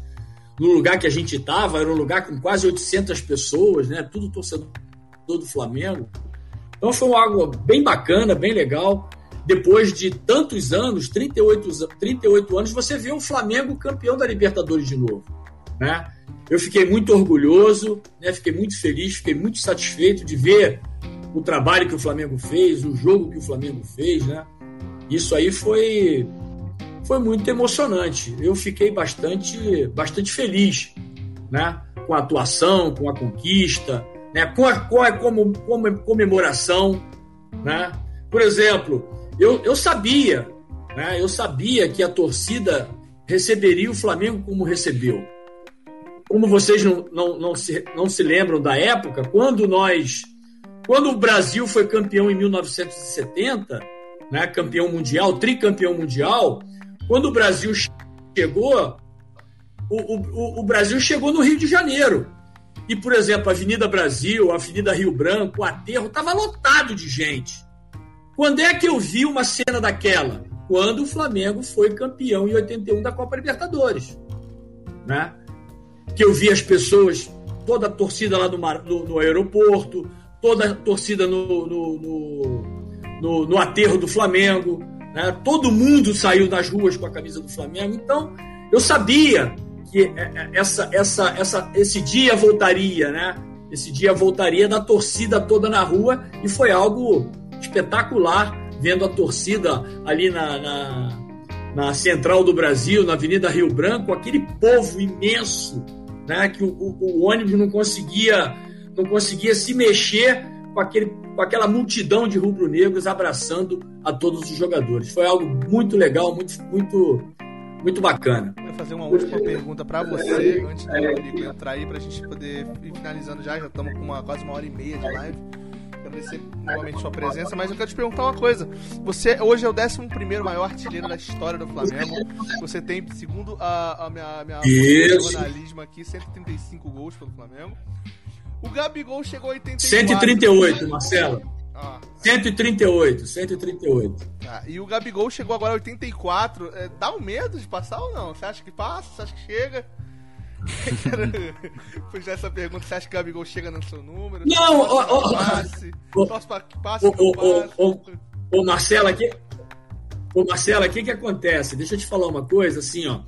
no lugar que a gente estava. Era um lugar com quase 800 pessoas, né? Tudo torcedor do Flamengo. Então foi algo bem bacana, bem legal. Depois de tantos anos, 38, za- 38 anos, você vê o Flamengo campeão da Libertadores de novo, né? Eu fiquei muito orgulhoso, né? Fiquei muito feliz, fiquei muito satisfeito de ver o trabalho que o Flamengo fez, o jogo que o Flamengo fez, né? Isso aí foi foi muito emocionante. Eu fiquei bastante bastante feliz, né? Com a atuação, com a conquista, né? Com a, com a como- como- comemoração, né? Por exemplo, eu, eu sabia, né? Eu sabia que a torcida receberia o Flamengo como recebeu. Como vocês não, não, não, se, não se lembram da época, quando nós quando o Brasil foi campeão em 1970, né, campeão mundial, tricampeão mundial, quando o Brasil chegou, o, o, o Brasil chegou no Rio de Janeiro. E, por exemplo, a Avenida Brasil, a Avenida Rio Branco, o Aterro, estava lotado de gente. Quando é que eu vi uma cena daquela? Quando o Flamengo foi campeão em 81 da Copa Libertadores. Né? Que eu vi as pessoas, toda a torcida lá no, aeroporto, toda a torcida no, no, no, no- no aterro do Flamengo, né? todo mundo saiu das ruas com a camisa do Flamengo. Então, eu sabia que é, é, essa, essa, essa, esse dia voltaria, né? Esse dia voltaria da torcida toda na rua e foi algo espetacular vendo a torcida ali na, na, na central do Brasil, na Avenida Rio Branco, aquele povo imenso, né? Que o, o- o ônibus não conseguia não conseguia se mexer com, aquele, com aquela multidão de rubro-negros abraçando a todos os jogadores. Foi algo muito legal, muito, muito, muito bacana. Vou fazer uma última pergunta pra você, antes do Nico entrar aí, pra gente poder ir finalizando já. Já estamos com uma, quase uma hora e meia de live. Agradecer novamente sua presença, mas eu quero te perguntar uma coisa. Você hoje é o 11 maior artilheiro da história do Flamengo. Você tem, segundo a, a minha, a minha jornalismo aqui, 135 gols pelo Flamengo. O Gabigol chegou a 84. 138, Marcelo. Ah, 138, 138. tá. E o Gabigol chegou agora a 84. É, dá um medo de passar ou não? Você acha que passa? Você acha que chega? Quero puxar essa pergunta. Você acha que o Gabigol chega no seu número? Não, que ó, passe? que passe, passe? ô, ô, Marcelo, aqui. Ô, Marcelo, o que que acontece? Deixa eu te falar uma coisa, assim, ó.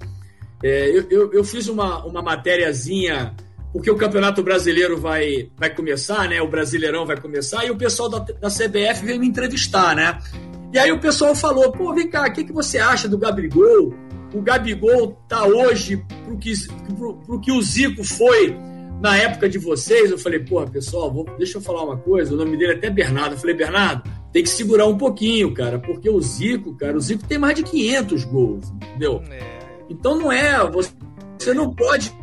É, eu, eu, eu, fiz uma, uma matériazinha, porque o Campeonato Brasileiro vai, vai começar, né? O Brasileirão vai começar, e o pessoal da, da CBF veio me entrevistar, né? E aí o pessoal falou, pô, vem cá, o que, que você acha do Gabigol? O Gabigol tá hoje pro que, pro, pro que o Zico foi na época de vocês. Eu falei, pô, pessoal, vou, deixa eu falar uma coisa, o nome dele é até Bernardo. Eu falei, Bernardo, tem que segurar um pouquinho, cara, porque o Zico, cara, o Zico tem mais de 500 gols, entendeu? É. Então não é, você, você não pode,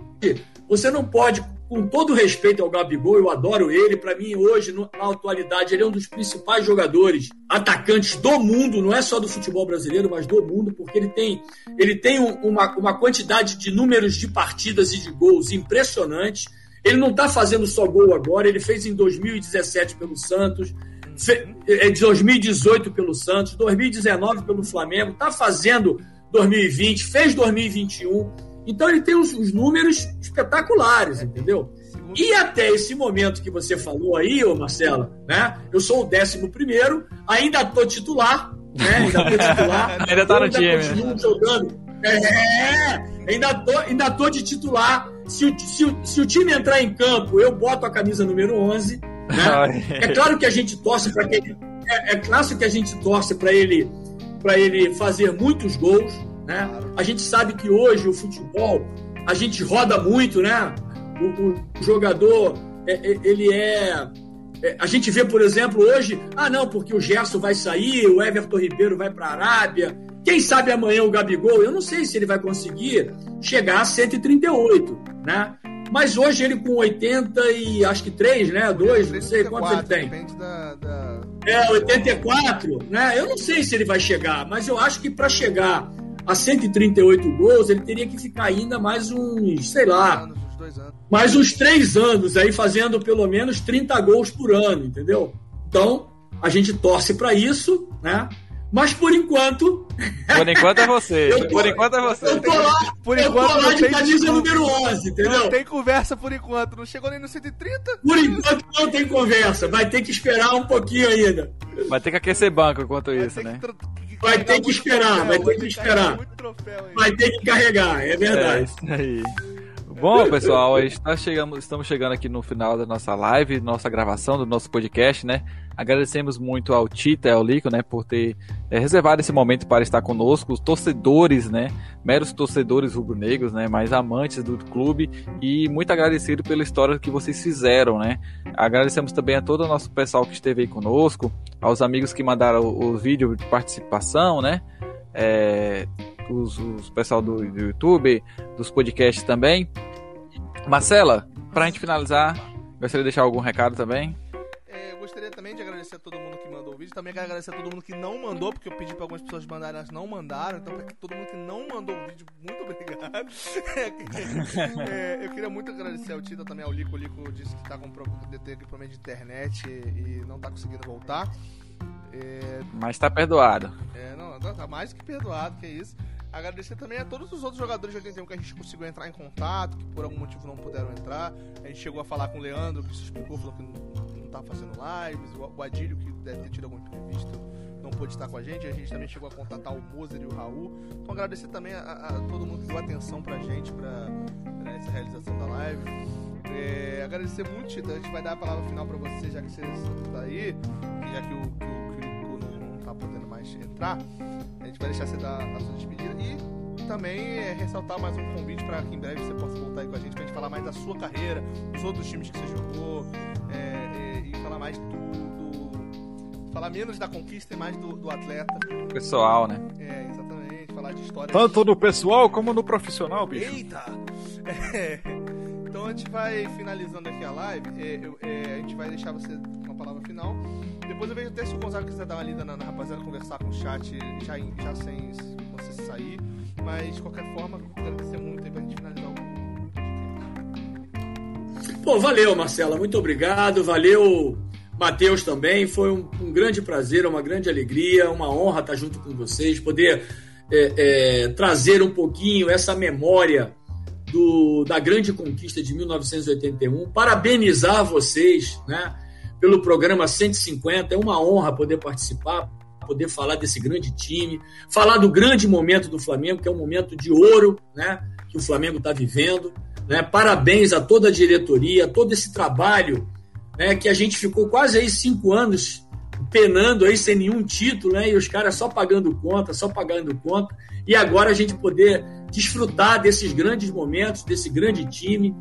você não pode, com todo respeito ao Gabigol, eu adoro ele, para mim hoje, na atualidade, ele é um dos principais jogadores, atacantes do mundo, não é só do futebol brasileiro, mas do mundo, porque ele tem, ele tem uma, uma quantidade de números de partidas e de gols impressionante. Ele não está fazendo só gol agora, ele fez em 2017 pelo Santos, é de 2018 pelo Santos, 2019 pelo Flamengo, está fazendo 2020, fez 2021. Então ele tem os, os, números espetaculares, entendeu? E até esse momento que você falou aí, ô Marcelo, né? Eu sou o décimo primeiro, ainda tô titular, né? Ainda tô titular. ainda tá no ainda time. Continuo jogando. É, ainda tô, ainda tô de titular. Se o, se, se o time entrar em campo, eu boto a camisa número 11 né? é claro que a gente torce para que ele, é, é, claro que a gente torce para ele para ele fazer muitos gols, né? A gente sabe que hoje o futebol a gente roda muito, né? O, o jogador é, é ele é, é, a gente vê, por exemplo, hoje, ah não, porque o Gerson vai sair, o Everton Ribeiro vai para a Arábia, quem sabe amanhã o Gabigol, eu não sei se ele vai conseguir chegar a 138, né? Mas hoje ele com 80 e acho que 3, né? 2, não sei quantos ele tem. Depende da, da... É, 84, né? Eu não sei se ele vai chegar, mas eu acho que para chegar a 138 gols, ele teria que ficar ainda mais uns, sei lá, mais uns 3 anos aí fazendo pelo menos 30 gols por ano, entendeu? Então, a gente torce para isso, né? Mas por enquanto. Por enquanto é você. Tô, por enquanto é você. Eu tô lá, por eu enquanto, tô lá de camisa número 11, entendeu? Não tem conversa por enquanto. Não chegou nem no 130? Por enquanto não tem conversa. Vai ter que esperar um pouquinho ainda. Vai ter que aquecer banco enquanto vai isso, né? Que vai ter que esperar, vai ter que esperar. Vai ter que carregar, é verdade. É isso aí. Bom, pessoal, tá chegando, estamos chegando aqui no final da nossa live, nossa gravação do nosso podcast, né? Agradecemos muito ao Tita e ao Lico, né, por ter é, reservado esse momento para estar conosco, os torcedores, né, meros torcedores rubro-negros, né, mais amantes do clube. E muito agradecido pela história que vocês fizeram, né. Agradecemos também a todo o nosso pessoal que esteve aí conosco, aos amigos que mandaram o, o vídeo de participação, né, é, os, os pessoal do, do YouTube, dos podcasts também. Marcela, para a gente finalizar, gostaria de deixar algum recado também? É, eu gostaria também de agradecer a todo mundo que mandou o vídeo. Também quero agradecer a todo mundo que não mandou, porque eu pedi para algumas pessoas mandarem, elas não mandaram. Então, para todo mundo que não mandou o vídeo, muito obrigado. é, eu queria muito agradecer ao Tita, também ao Lico. O Lico disse que tá com problema de internet e não tá conseguindo voltar. É... Mas tá perdoado. É, não, tá mais que perdoado, que é isso. Agradecer também a todos os outros jogadores de 81 que a gente conseguiu entrar em contato, que por algum motivo não puderam entrar. A gente chegou a falar com o Leandro, que se explicou, falou que não, não tá fazendo lives. O Adílio, que deve ter tido algum imprevisto, não pôde estar com a gente. A gente também chegou a contatar o Moser e o Raul. Então agradecer também a, a todo mundo que deu atenção pra gente, pra, pra essa realização da live. É, agradecer muito. A gente vai dar a palavra final pra você, já que você está aí, já que o tá podendo mais entrar, a gente vai deixar você dar a sua despedida e também é, ressaltar mais um convite para que em breve você possa voltar aí com a gente pra gente falar mais da sua carreira, dos outros times que você jogou é, é, e falar mais do, do, falar menos da conquista e mais do, do atleta. Pessoal, né? É, exatamente, falar de história. Tanto no pessoal como no profissional, bicho. Eita! É. Então a gente vai finalizando aqui a live. É, eu, é, a gente vai deixar você com a palavra final. Depois eu vejo até se o Gonzaga quiser dar uma lida na, na rapaziada, conversar com o chat, já, já sem você sair. Mas de qualquer forma, eu agradecer muito aí pra gente finalizar o Pô, valeu, Marcela. Muito obrigado. Valeu, Matheus também. Foi um, um, grande prazer, uma grande alegria, uma honra estar junto com vocês, poder é, é, trazer um pouquinho essa memória do, da grande conquista de 1981. Parabenizar vocês né, pelo programa 150. É uma honra poder participar. poder falar desse grande time, falar do grande momento do Flamengo, que é um momento de ouro, né? Que o Flamengo está vivendo. Né? Parabéns a toda a diretoria, todo esse trabalho, né? Que a gente ficou quase aí cinco anos penando aí sem nenhum título, né? E os caras só pagando conta, só pagando conta. E agora a gente poder desfrutar desses grandes momentos, desse grande time,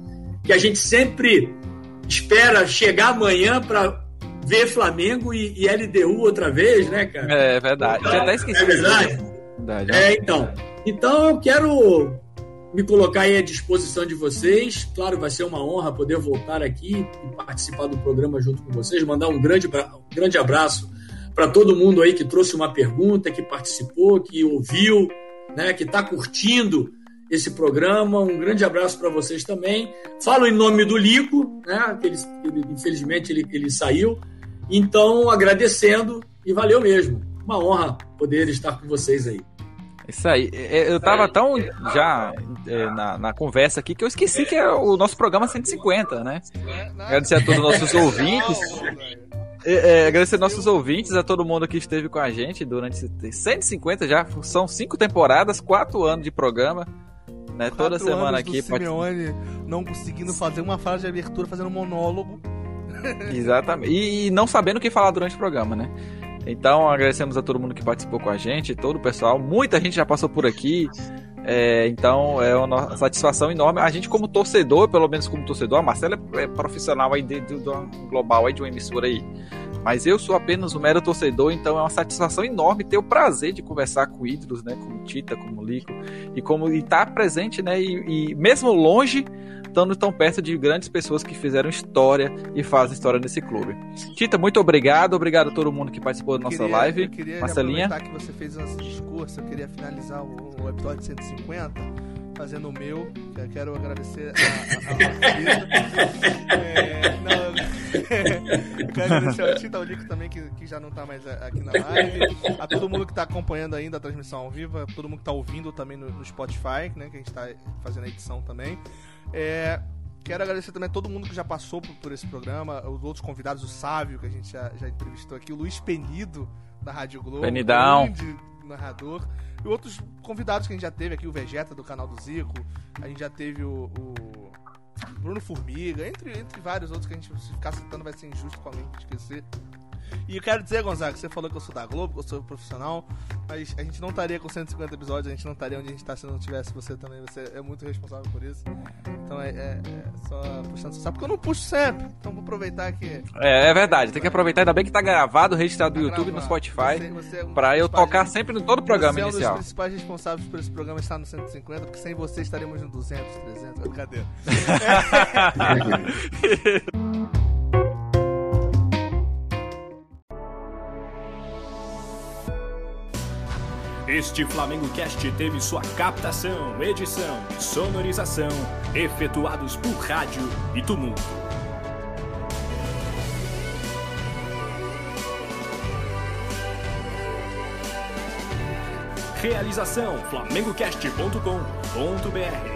que a gente sempre espera chegar amanhã para ver Flamengo e, e, LDU outra vez, né, cara? É verdade. Já até esqueci. É verdade. verdade. É, então. Então eu quero me colocar aí à disposição de vocês. Claro, vai ser uma honra poder voltar aqui e participar do programa junto com vocês. Mandar um grande, um grande abraço para todo mundo aí que trouxe uma pergunta, que participou, que ouviu, né, que está curtindo esse programa. Um grande abraço para vocês também. Falo em nome do Lico, né, que ele, ele, infelizmente ele, ele saiu. Então, agradecendo e valeu mesmo. Uma honra poder estar com vocês aí. Isso aí. É, eu tava tão já é, na, na, conversa aqui que eu esqueci que é o nosso programa 150, né? Agradecer a todos os nossos ouvintes. É, é, agradecer nossos ouvintes, a todo mundo que esteve com a gente durante 150 já. São cinco temporadas, quatro anos de programa. Né? Toda semana aqui. Do Simeone não conseguindo fazer uma frase de abertura, fazendo um monólogo. Exatamente. E, e, não sabendo o que falar durante o programa, né? Então agradecemos a todo mundo que participou com a gente, todo o pessoal. Muita gente já passou por aqui. É, então é uma satisfação enorme. A gente, como torcedor, pelo menos como torcedor, a Marcela é profissional aí de, de, do global aí de uma emissora aí. Mas eu sou apenas um mero torcedor, então é uma satisfação enorme ter o prazer de conversar com ídolos, né? Como Tita, como Lico, e como estar tá presente, né? E, e mesmo longe, estando tão perto de grandes pessoas que fizeram história e fazem história nesse clube. Tita, muito obrigado, obrigado a todo mundo que participou da nossa queria, live. Eu queria Marcelinha. que você fez esse discurso, eu queria finalizar o, o episódio 150 fazendo o meu, que eu quero agradecer a, a, a é, não, eu quero agradecer ao Tita, ao Lico também, que, que já não está mais aqui na live, a todo mundo que está acompanhando ainda a transmissão ao vivo, a todo mundo que está ouvindo também no, no Spotify, né, que a gente está fazendo a edição também. É, quero agradecer também a todo mundo que já passou por, por, esse programa, os outros convidados, o Sávio, que a gente já, já entrevistou aqui, o Luiz Penido, da Rádio Globo, Penidão. grande narrador, e outros convidados que a gente já teve aqui, o Vegeta, do canal do Zico, a gente já teve o, o Bruno Formiga, entre, entre vários outros que a gente, se ficar citando, vai ser injusto com alguém esquecer. E eu quero dizer, Gonzaga, você falou que eu sou da Globo, que eu sou profissional, mas a gente não estaria com 150 episódios, a gente não estaria onde a gente está se não tivesse você também. Você é muito responsável por isso. Então é, é, é só puxando sabe porque eu não puxo sempre. Então vou aproveitar que. É, é verdade, tem que aproveitar, ainda bem que tá gravado, registrado no tá YouTube e no Spotify, você, você é um pra eu tocar sempre em todo o programa você inicial. Você é um dos principais responsáveis por esse programa estar no 150, porque sem você estaremos no 200, 300, brincadeira. Este Flamengo Cast teve sua captação, edição, sonorização efetuados por rádio e tumulto. Realização flamengocast.com.br